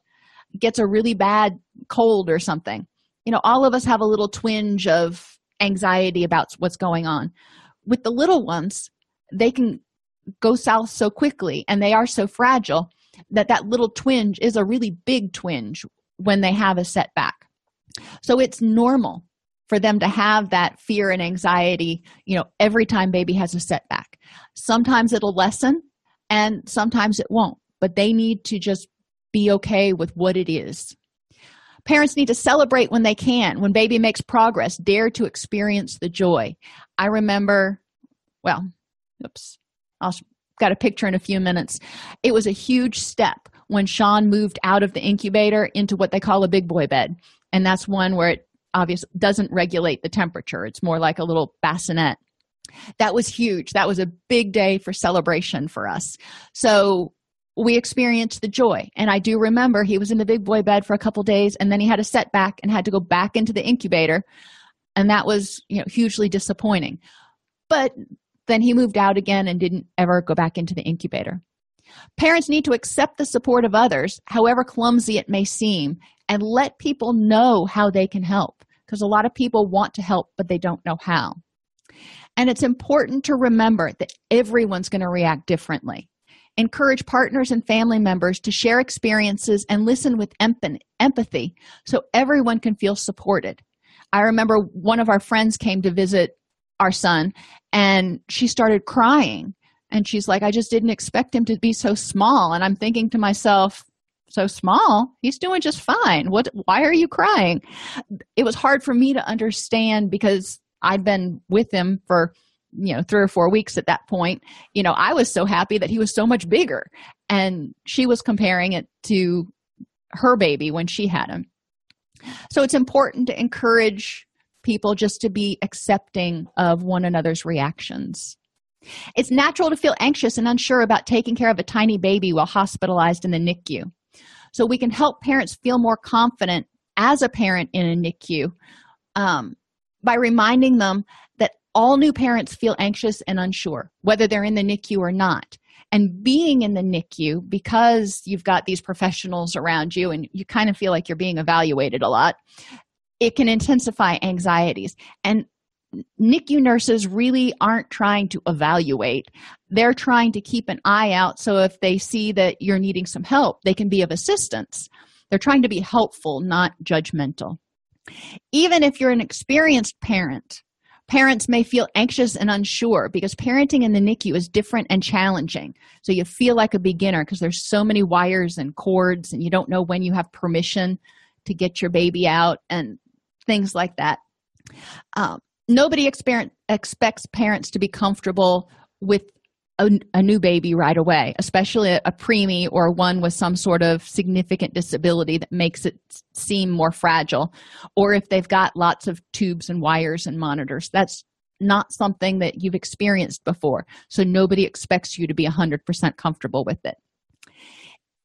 gets a really bad cold or something, you know, all of us have a little twinge of anxiety about what's going on. With the little ones, they can go south so quickly and they are so fragile that that little twinge is a really big twinge when they have a setback. So it's normal for them to have that fear and anxiety you know every time baby has a setback. Sometimes it'll lessen and sometimes it won't but they need to just be okay with what it is. Parents need to celebrate when they can when baby makes progress dare to experience the joy. I remember well oops i'll got a picture in a few minutes. It was a huge step when sean moved out of the incubator into what they call a big boy bed. And that's one where it obviously doesn't regulate the temperature. It's more like a little bassinet. That was huge. That was a big day for celebration for us. So we experienced the joy. And i do remember he was in the big boy bed for a couple days and then he had a setback and had to go back into the incubator. And that was you know hugely disappointing. But then he moved out again and didn't ever go back into the incubator. Parents need to accept the support of others however clumsy it may seem and let people know how they can help because a lot of people want to help but they don't know how. And it's important to remember that everyone's going to react differently. Encourage partners and family members to share experiences and listen with empathy so everyone can feel supported. I remember one of our friends came to visit our son and she started crying. And she's like i just didn't expect him to be so small. And i'm thinking to myself so small? He's doing just fine. What why are you crying? It was hard for me to understand because i'd been with him for you know three or four weeks at that point. You know i was so happy that he was so much bigger. And she was comparing it to her baby when she had him. So it's important to encourage people just to be accepting of one another's reactions. It's natural to feel anxious and unsure about taking care of a tiny baby while hospitalized in the nicu so we can help parents feel more confident as a parent in a nicu um, by reminding them that all new parents feel anxious and unsure whether they're in the nicu or not. And being in the nicu because you've got these professionals around you and you kind of feel like you're being evaluated a lot it can intensify anxieties and NICU nurses really aren't trying to evaluate. They're trying to keep an eye out so if they see that you're needing some help, they can be of assistance. They're trying to be helpful, not judgmental. Even if you're an experienced parent, Parents may feel anxious and unsure because parenting in the NICU is different and challenging. So you feel like a beginner because there's so many wires and cords, and you don't know when you have permission to get your baby out and things like that. Um, nobody expects parents to be comfortable with a, a, new baby right away, especially a, a preemie or one with some sort of significant disability that makes it seem more fragile, or if they've got lots of tubes and wires and monitors. That's not something that you've experienced before. So nobody expects you to be 100% comfortable with it.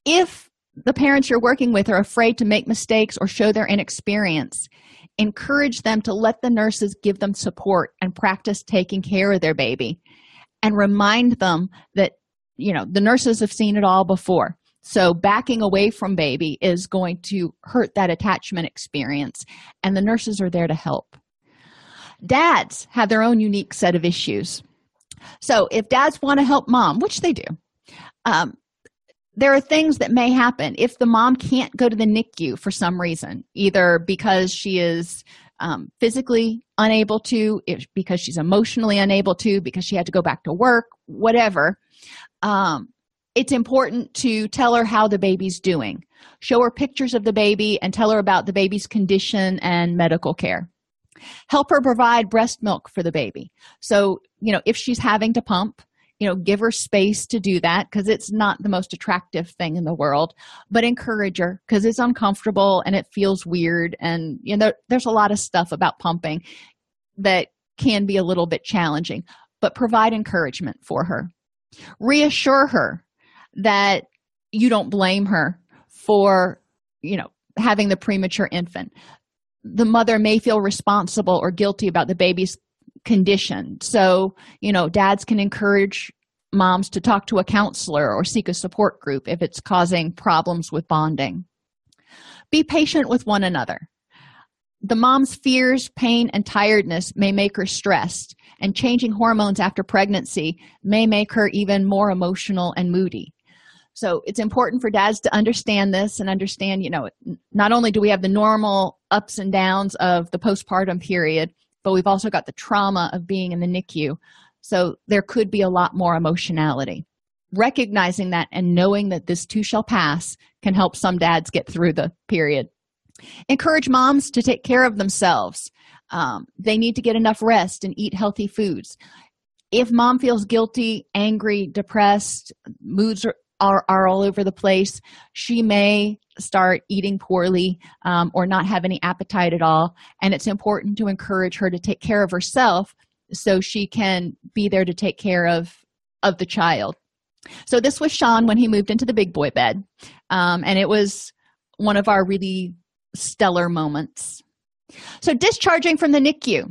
If the parents you're working with are afraid to make mistakes or show their inexperience, encourage them to let the nurses give them support and practice taking care of their baby and remind them that you know the nurses have seen it all before. So backing away from baby is going to hurt that attachment experience and the nurses are there to help. Dads have their own unique set of issues. So if dads want to help mom which they do um, there are things that may happen if the mom can't go to the nicu for some reason either because she is um, physically unable to because she's emotionally unable to because she had to go back to work whatever um, it's important to tell her how the baby's doing. Show her pictures of the baby and tell her about the baby's condition and medical care. Help her provide breast milk for the baby. So you know if she's having to pump you know give her space to do that because it's not the most attractive thing in the world but encourage her because it's uncomfortable and it feels weird and you know there's a lot of stuff about pumping that can be a little bit challenging but provide encouragement for her. Reassure her that you don't blame her for you know having the premature infant. The mother may feel responsible or guilty about the baby's condition so you know dads can encourage moms to talk to a counselor or seek a support group if it's causing problems with bonding. Be patient with one another. The mom's fears pain and tiredness may make her stressed and changing hormones after pregnancy may make her even more emotional and moody. So it's important for dads to understand this and understand you know not only do we have the normal ups and downs of the postpartum period but we've also got the trauma of being in the NICU. So there could be a lot more emotionality. Recognizing that and knowing that this too shall pass can help some dads get through the period. Encourage moms to take care of themselves. Um, they need to get enough rest and eat healthy foods. If mom feels guilty, angry, depressed, moods are, are, all over the place, she may start eating poorly um, or not have any appetite at all. And it's important to encourage her to take care of herself so she can be there to take care of of the child. So this was sean when he moved into the big boy bed. Um, and it was one of our really stellar moments. So discharging from the nicu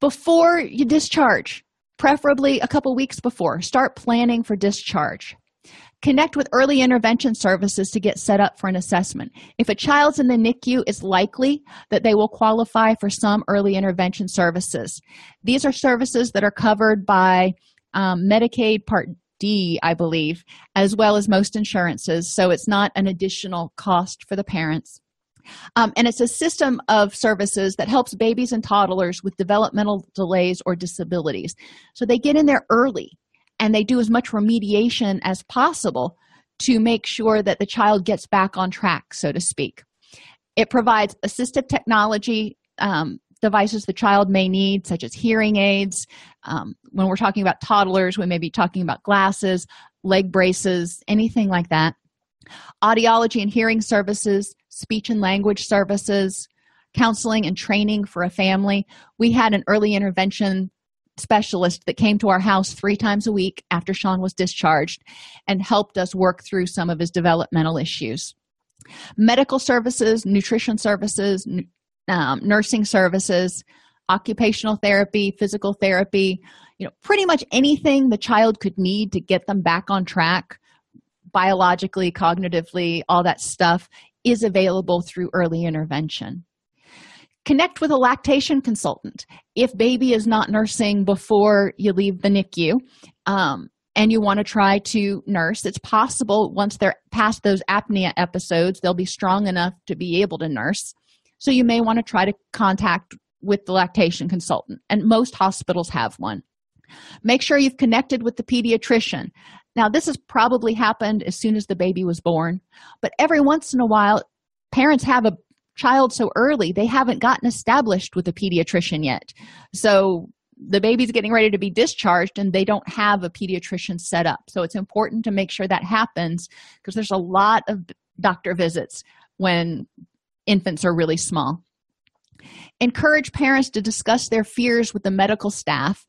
before you discharge preferably a couple weeks before start planning for discharge Connect with early intervention services to get set up for an assessment. If a child's in the NICU, it's likely that they will qualify for some early intervention services. These are services that are covered by um, Medicaid Part D, I believe, as well as most insurances, so it's not an additional cost for the parents. Um, and it's a system of services that helps babies and toddlers with developmental delays or disabilities. So they get in there early and they do as much remediation as possible to make sure that the child gets back on track, so to speak. It provides assistive technology um, devices the child may need, such as hearing aids. Um, when we're talking about toddlers, we may be talking about glasses, leg braces, anything like that. Audiology and hearing services, speech and language services, counseling and training for a family. We had an early intervention specialist that came to our house three times a week after Sean was discharged and helped us work through some of his developmental issues. Medical services, nutrition services, um, nursing services, occupational therapy, physical therapy, you know, pretty much anything the child could need to get them back on track biologically, cognitively, all that stuff is available through early intervention connect with a lactation consultant if baby is not nursing before you leave the nicu um, and you want to try to nurse it's possible once they're past those apnea episodes they'll be strong enough to be able to nurse so you may want to try to contact with the lactation consultant, and most hospitals have one. Make sure you've connected with the pediatrician. Now, this has probably happened as soon as the baby was born, but every once in a while, parents have a child so early they haven't gotten established with a pediatrician yet. So the baby's getting ready to be discharged and they don't have a pediatrician set up. So it's important to make sure that happens because there's a lot of doctor visits when infants are really small. Encourage parents to discuss their fears with the medical staff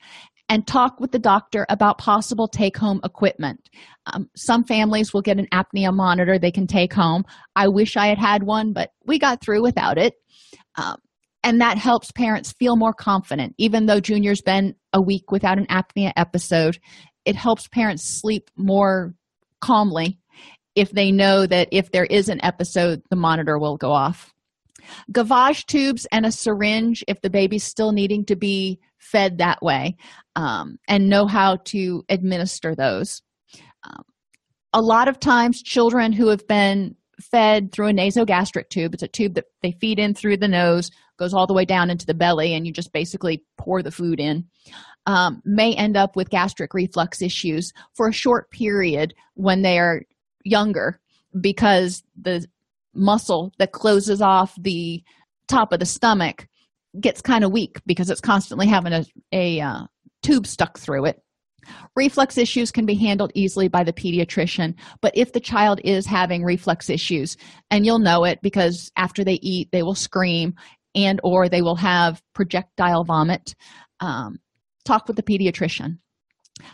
and talk with the doctor about possible take home equipment. Um, some families will get an apnea monitor they can take home. I wish I had had one, but we got through without it. Um, and that helps parents feel more confident. Even though Junior's been a week without an apnea episode, it helps parents sleep more calmly if they know that if there is an episode, the monitor will go off. Gavage tubes and a syringe if the baby's still needing to be fed that way um, and know how to administer those. Um, a lot of times, children who have been fed through a nasogastric tube, it's a tube that they feed in through the nose, goes all the way down into the belly, and you just basically pour the food in, um, may end up with gastric reflux issues for a short period when they are younger because the muscle that closes off the top of the stomach gets kind of weak because it's constantly having a, a uh, tube stuck through it. Reflux issues can be handled easily by the pediatrician, but if the child is having reflux issues, and you'll know it because after they eat, they will scream and or they will have projectile vomit, um, talk with the pediatrician.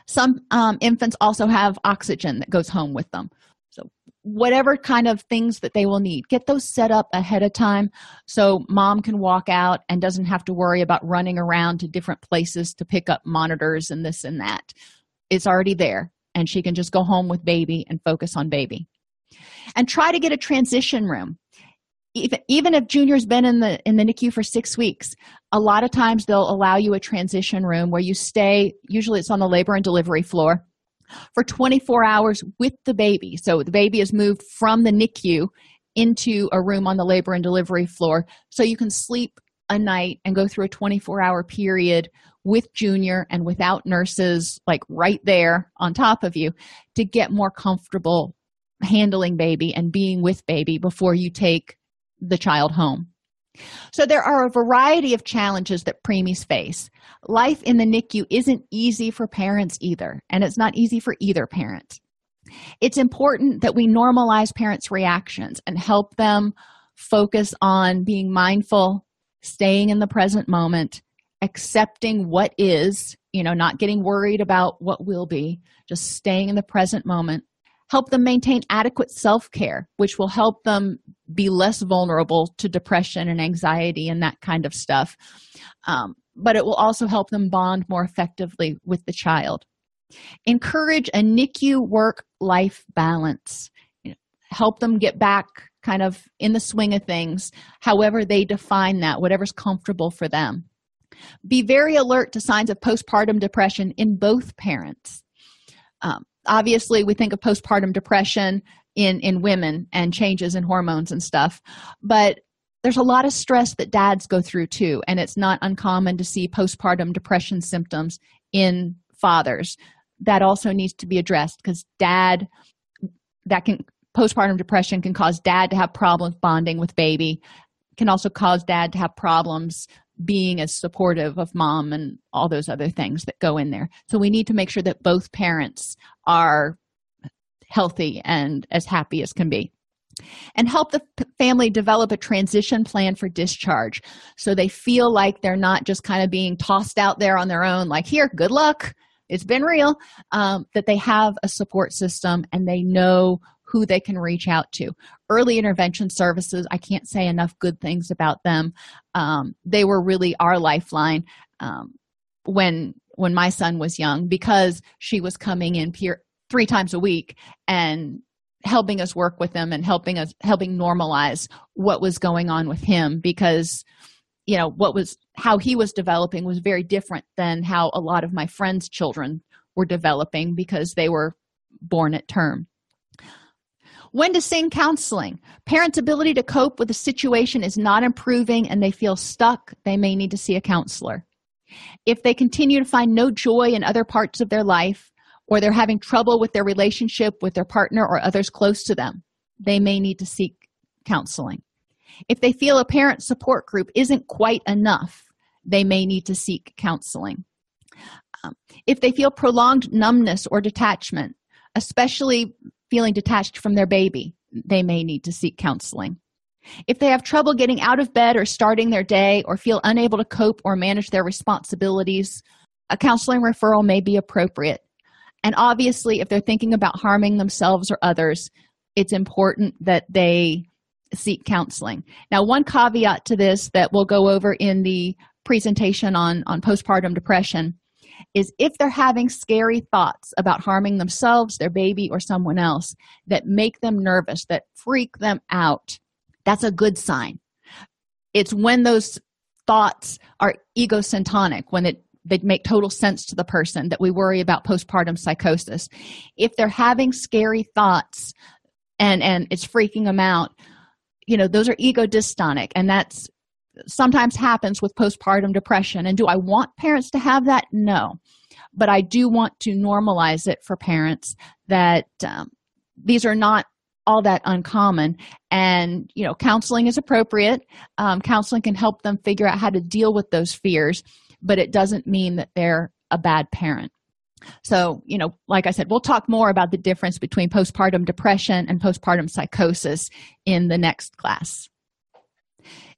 Some um, infants also have oxygen that goes home with them whatever kind of things that they will need. Get those set up ahead of time so mom can walk out and doesn't have to worry about running around to different places to pick up monitors and this and that. It's already there and she can just go home with baby and focus on baby. And try to get a transition room. Even, even if junior's been in the in the nicu for six weeks a lot of times they'll allow you a transition room where you stay usually it's on the labor and delivery floor for 24 hours with the baby. So the baby is moved from the NICU into a room on the labor and delivery floor so you can sleep a night and go through a 24 hour period with junior and without nurses like right there on top of you to get more comfortable handling baby and being with baby before you take the child home so there are a variety of challenges that preemies face. Life in the NICU isn't easy for parents either, and it's not easy for either parent. It's important that we normalize parents' reactions and help them focus on being mindful, staying in the present moment, accepting what is, you know, not getting worried about what will be, just staying in the present moment help them maintain adequate self care, which will help them be less vulnerable to depression and anxiety and that kind of stuff. Um, but it will also help them bond more effectively with the child. Encourage a NICU work life balance. You know, help them get back kind of in the swing of things, however they define that, whatever's comfortable for them. Be very alert to signs of postpartum depression in both parents. Um, obviously we think of postpartum depression in in women and changes in hormones and stuff but there's a lot of stress that dads go through too and it's not uncommon to see postpartum depression symptoms in fathers. That also needs to be addressed because dad that can postpartum depression can cause dad to have problems bonding with baby can also cause dad to have problems being as supportive of mom and all those other things that go in there. So we need to make sure that both parents are healthy and as happy as can be. And help the family develop a transition plan for discharge so they feel like they're not just kind of being tossed out there on their own, like, here, good luck, it's been real. Um, that they have a support system and they know who they can reach out to. Early intervention services, I can't say enough good things about them. Um, they were really our lifeline um, when when my son was young because she was coming in peer, three times a week and helping us work with them and helping us helping normalize what was going on with him because you know what was how he was developing was very different than how a lot of my friends children were developing because they were born at term When to sing counseling. Parents' ability to cope with a situation is not improving and they feel stuck, they may need to see a counselor. If they continue to find no joy in other parts of their life, or they're having trouble with their relationship with their partner or others close to them, they may need to seek counseling. If they feel a parent support group isn't quite enough, they may need to seek counseling. Um, if they feel prolonged numbness or detachment, especially feeling detached from their baby, they may need to seek counseling. If they have trouble getting out of bed or starting their day or feel unable to cope or manage their responsibilities, a counseling referral may be appropriate. And obviously, if they're thinking about harming themselves or others, it's important that they seek counseling. Now, one caveat to this that we'll go over in the presentation on, on postpartum depression is if they're having scary thoughts about harming themselves, their baby, or someone else that make them nervous, that freak them out, that's a good sign. It's when those thoughts are ego syntonic, when it they make total sense to the person that we worry about postpartum psychosis. If they're having scary thoughts and and it's freaking them out, you know, those are ego dystonic and that's sometimes happens with postpartum depression. And do I want parents to have that? No. But I do want to normalize it for parents that um, these are not all that uncommon and you know counseling is appropriate um, counseling can help them figure out how to deal with those fears but it doesn't mean that they're a bad parent so you know like i said we'll talk more about the difference between postpartum depression and postpartum psychosis in the next class